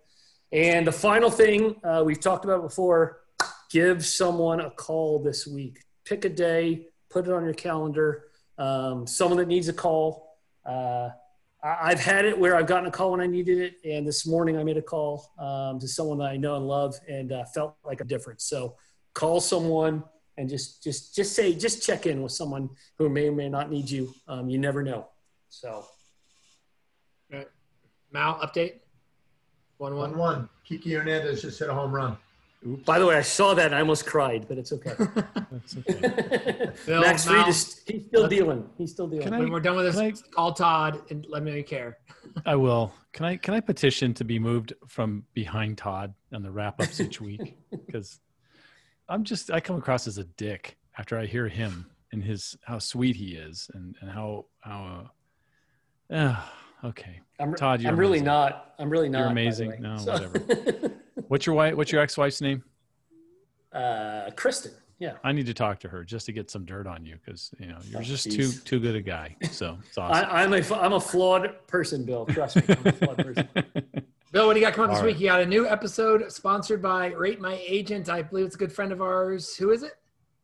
Speaker 3: And the final thing uh, we've talked about before: give someone a call this week. Pick a day, put it on your calendar. Um, someone that needs a call. Uh, I- I've had it where I've gotten a call when I needed it, and this morning I made a call um, to someone that I know and love, and uh, felt like a difference. So, call someone and just just just say just check in with someone who may or may not need you. Um, you never know. So,
Speaker 1: Mal, update? 1
Speaker 4: One
Speaker 1: 1.
Speaker 4: one. Kiki Hernandez just hit a home run.
Speaker 3: By the way, I saw that and I almost cried, but it's okay.
Speaker 2: That's okay.
Speaker 1: Phil,
Speaker 3: Max
Speaker 1: Mal,
Speaker 3: Fried is he's still dealing. He's still dealing.
Speaker 2: I-
Speaker 1: when we're done with
Speaker 2: Can I-
Speaker 1: this, call Todd and let me know you care.
Speaker 2: I will. Can I can I petition to be moved from behind Todd on the wrap ups each week? Because I'm just I come across as a dick after I hear him and his how sweet he is and and how how uh, uh, okay.
Speaker 3: I'm,
Speaker 2: Todd, you're
Speaker 3: I'm really
Speaker 2: amazing.
Speaker 3: not. I'm really not.
Speaker 2: You're amazing.
Speaker 3: way.
Speaker 2: No,
Speaker 3: So-
Speaker 2: whatever. What's your wife? What's your ex wife's name?
Speaker 3: uh, Kristen. Yeah.
Speaker 2: I need to talk to her just to get some dirt on you because you know you're
Speaker 3: Oh,
Speaker 2: just
Speaker 3: geez.
Speaker 2: too too good a guy. So it's awesome.
Speaker 3: I, I'm a I'm a flawed person, Bill. Trust me, I'm a flawed person.
Speaker 1: Bill, what do you got coming up this
Speaker 2: All
Speaker 1: week? You got a new episode sponsored by Rate My Agent. I believe it's a good friend of ours. Who is it?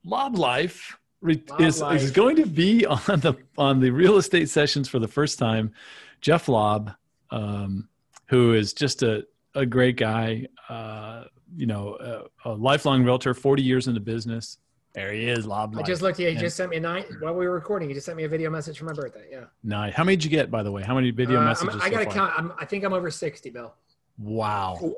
Speaker 2: Lob Life re-
Speaker 1: Lob
Speaker 2: is,
Speaker 1: Life.
Speaker 2: is going to be on the on the real estate sessions for the first time. Jeff Lobb, um, who is just a, a great guy, uh, you know, a, a lifelong realtor, 40 years in the business. There he is, Lobb
Speaker 1: I just looked. Yeah, he
Speaker 2: And-
Speaker 1: just sent me a night while we were recording. He just sent me a video message for my birthday. Yeah.
Speaker 2: Nice. How many did you get, by the way? How many video
Speaker 1: Uh, I'm-
Speaker 2: messages?
Speaker 1: I got to
Speaker 2: so
Speaker 1: count. I'm, I think I'm over 60, Bill.
Speaker 2: Wow.
Speaker 3: Wow.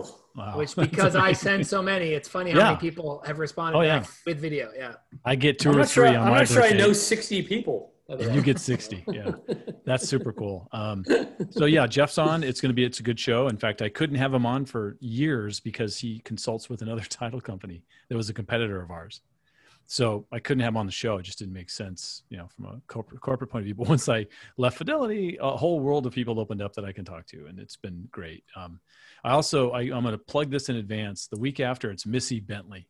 Speaker 2: awesome. Wow.
Speaker 1: Which because I send so many, it's funny how
Speaker 2: Yeah.
Speaker 1: many people have responded
Speaker 2: Oh, yeah.
Speaker 1: with video. Yeah.
Speaker 2: I get 2
Speaker 3: I'm
Speaker 2: or
Speaker 3: not sure.
Speaker 2: three on my I'm
Speaker 3: not sure I know 60 people.
Speaker 2: And you get 60 yeah. That's super cool. Um, so yeah jeff's on. It's going to be it's a good show. In fact i couldn't have him on for years because he consults with another title company that was a competitor of ours. So i couldn't have him on the show. It just didn't make sense you know from a corporate, corporate point of view. But once i left fidelity a whole world of people opened up that i can talk to and it's been great. Um, i also I, i'm going to plug this in advance. The week after it's missy bentley.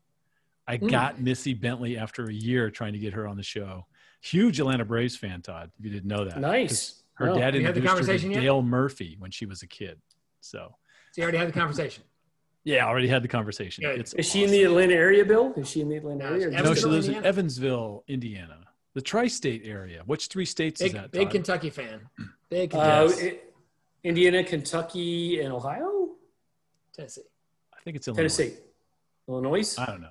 Speaker 2: I
Speaker 3: Mm.
Speaker 2: got missy bentley after a year trying to get her on the show huge Atlanta Braves fan, Todd. If you didn't know that,
Speaker 3: Nice.
Speaker 2: Her dad
Speaker 1: you had the
Speaker 2: introduced her to
Speaker 1: conversation yet?
Speaker 2: Dale Murphy when she was a kid. So
Speaker 1: So you already had the conversation.
Speaker 2: yeah, I already had the conversation.
Speaker 1: Good.
Speaker 2: It's
Speaker 3: Is she in the Atlanta area, Bill? Is she in the Atlanta
Speaker 1: No,
Speaker 3: area? or
Speaker 2: no, she
Speaker 1: Evansville,
Speaker 2: lives in Evansville, Indiana, the tri-state area. Which three states is
Speaker 1: Big,
Speaker 2: that?
Speaker 1: big
Speaker 2: Todd?
Speaker 1: Kentucky fan. Big
Speaker 3: Uh,
Speaker 1: Kentucky.
Speaker 2: Yes.
Speaker 3: I- Indiana, Kentucky, and Ohio?
Speaker 1: Tennessee.
Speaker 2: I think it's Illinois.
Speaker 3: Tennessee. Illinois?
Speaker 2: I don't know.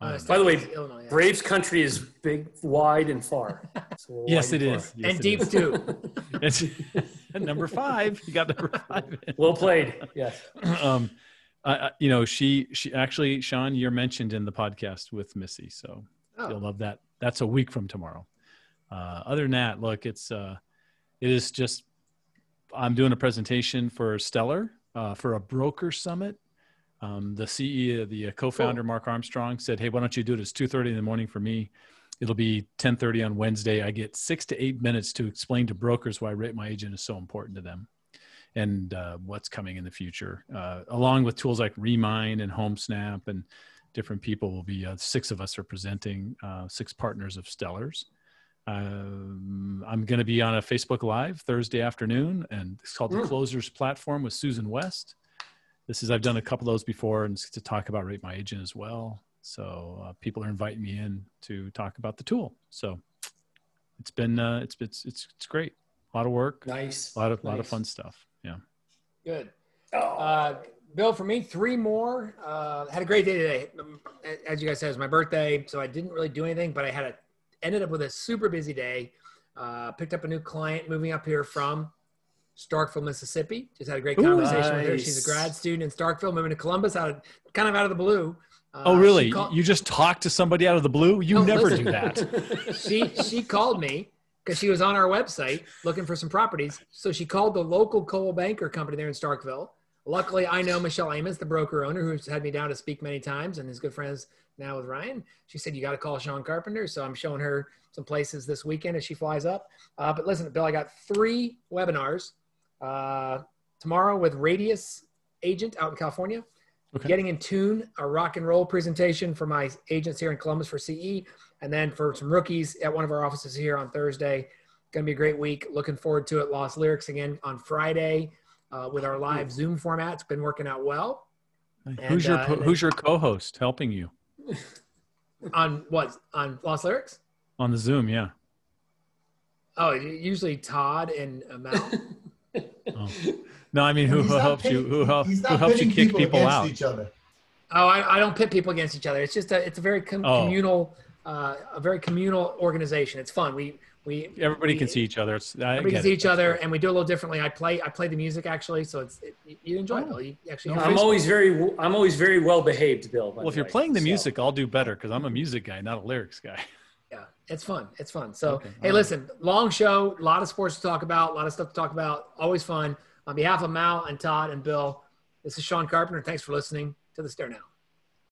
Speaker 2: I
Speaker 1: Uh,
Speaker 3: By the way,
Speaker 1: Illinois, yeah.
Speaker 3: Braves country is big, wide, and far. So
Speaker 2: Yes,
Speaker 3: wide
Speaker 2: it
Speaker 3: and
Speaker 2: is. Yes,
Speaker 1: and
Speaker 2: it
Speaker 1: deep
Speaker 2: is.
Speaker 1: too.
Speaker 2: It's number five. You got number five. in.
Speaker 3: Well played. Yes.
Speaker 2: um, I, I- you know, she she actually, Sean, you're mentioned in the podcast with Missy, so you'll
Speaker 1: Oh,
Speaker 2: love that. That's a week from tomorrow. Uh, other than that, look, it's uh, it is just I'm doing a presentation for Stellar uh, for a broker summit. Um, the CEO, the uh, co-founder Mark Armstrong said, "Hey, why don't you do it? It's 2:30 in the morning for me. It'll be 10:30 on Wednesday. I get six to eight minutes to explain to brokers why rate my agent is so important to them." and uh, what's coming in the future, uh, along with tools like Remine and HomeSnap and different people will be. Uh, six of us are presenting, uh, six partners of Stellars. Um, I'm going to be on a Facebook Live Thursday afternoon, and it's called the
Speaker 3: Mm.
Speaker 2: Closers Platform with Susan West. This is I've done a couple of those before, and to talk about Rate My Agent as well. So uh, people are inviting me in to talk about the tool. So it's been uh, it's it's it's it's great. A lot of work,
Speaker 3: Nice.
Speaker 2: a lot of lot of fun stuff. Yeah.
Speaker 1: good. Uh, Bill, for me, three more. Uh, had a great day today. Um, As you guys said, it was my birthday, so I didn't really do anything, but I had a ended up with a super busy day. Uh, picked up a new client moving up here from Starkville, Mississippi. Just had a great
Speaker 2: Ooh,
Speaker 1: conversation with her. She's a grad student in Starkville, moving to Columbus, out of kind of out of the blue. Uh,
Speaker 2: Oh, really?
Speaker 1: called-
Speaker 2: you just talk to somebody out of the blue? You
Speaker 1: No,
Speaker 2: never
Speaker 1: listen.
Speaker 2: do that.
Speaker 1: she she called me because she was on our website looking for some properties. So she called the local Coldwell Banker company there in Starkville. Luckily, I know Michelle Amos, the broker owner, who's had me down to speak many times and is good friends now with Ryan. She said, You got to call Sean Carpenter. So I'm showing her some places this weekend as she flies up. Uh, but listen, Bill, I got three webinars uh, tomorrow with Radius Agent out in California.
Speaker 2: Okay.
Speaker 1: Getting in tune, a rock and roll presentation for my agents here in Columbus for CE, and then for some rookies at one of our offices here on Thursday. Going to be a great week. Looking forward to it. Lost Lyrics again on Friday uh, with our live Zoom format. It's been working out well.
Speaker 2: who's your
Speaker 1: uh,
Speaker 2: co-
Speaker 1: and
Speaker 2: who's your co-host helping you
Speaker 1: On what? On Lost Lyrics?
Speaker 2: on the Zoom? Yeah.
Speaker 1: Oh, usually Todd and uh, Mel.
Speaker 2: Oh. No, I mean who, who
Speaker 4: not
Speaker 2: helps you? Who, help, who helps you kick people
Speaker 4: against
Speaker 2: out?
Speaker 4: Each other.
Speaker 1: Oh, I, I don't pit people against each other. It's just a it's a very com-
Speaker 2: Oh.
Speaker 1: communal uh, a very communal organization. It's fun. We we
Speaker 2: Everybody
Speaker 1: we-
Speaker 2: can see each other. It's, I
Speaker 1: everybody can see
Speaker 2: it.
Speaker 1: each other,
Speaker 2: great.
Speaker 1: and we do a little differently. I play I play the music actually, so it's it, you enjoy it.
Speaker 2: Oh.
Speaker 1: Bill. You actually
Speaker 2: No,
Speaker 3: I'm always very, I'm always very well behaved, Bill.
Speaker 2: Well, if
Speaker 3: the
Speaker 2: you're
Speaker 3: way.
Speaker 2: playing the
Speaker 3: So-
Speaker 2: music, I'll do better because I'm a music guy, not a lyrics guy.
Speaker 1: it's fun. It's fun. So
Speaker 2: Okay,
Speaker 1: hey,
Speaker 2: all right.
Speaker 1: listen, long show, a lot of sports to talk about, a lot of stuff to talk about. Always fun. On behalf of Mal and Todd and Bill, this is Sean Carpenter. Thanks for listening to the StareDown.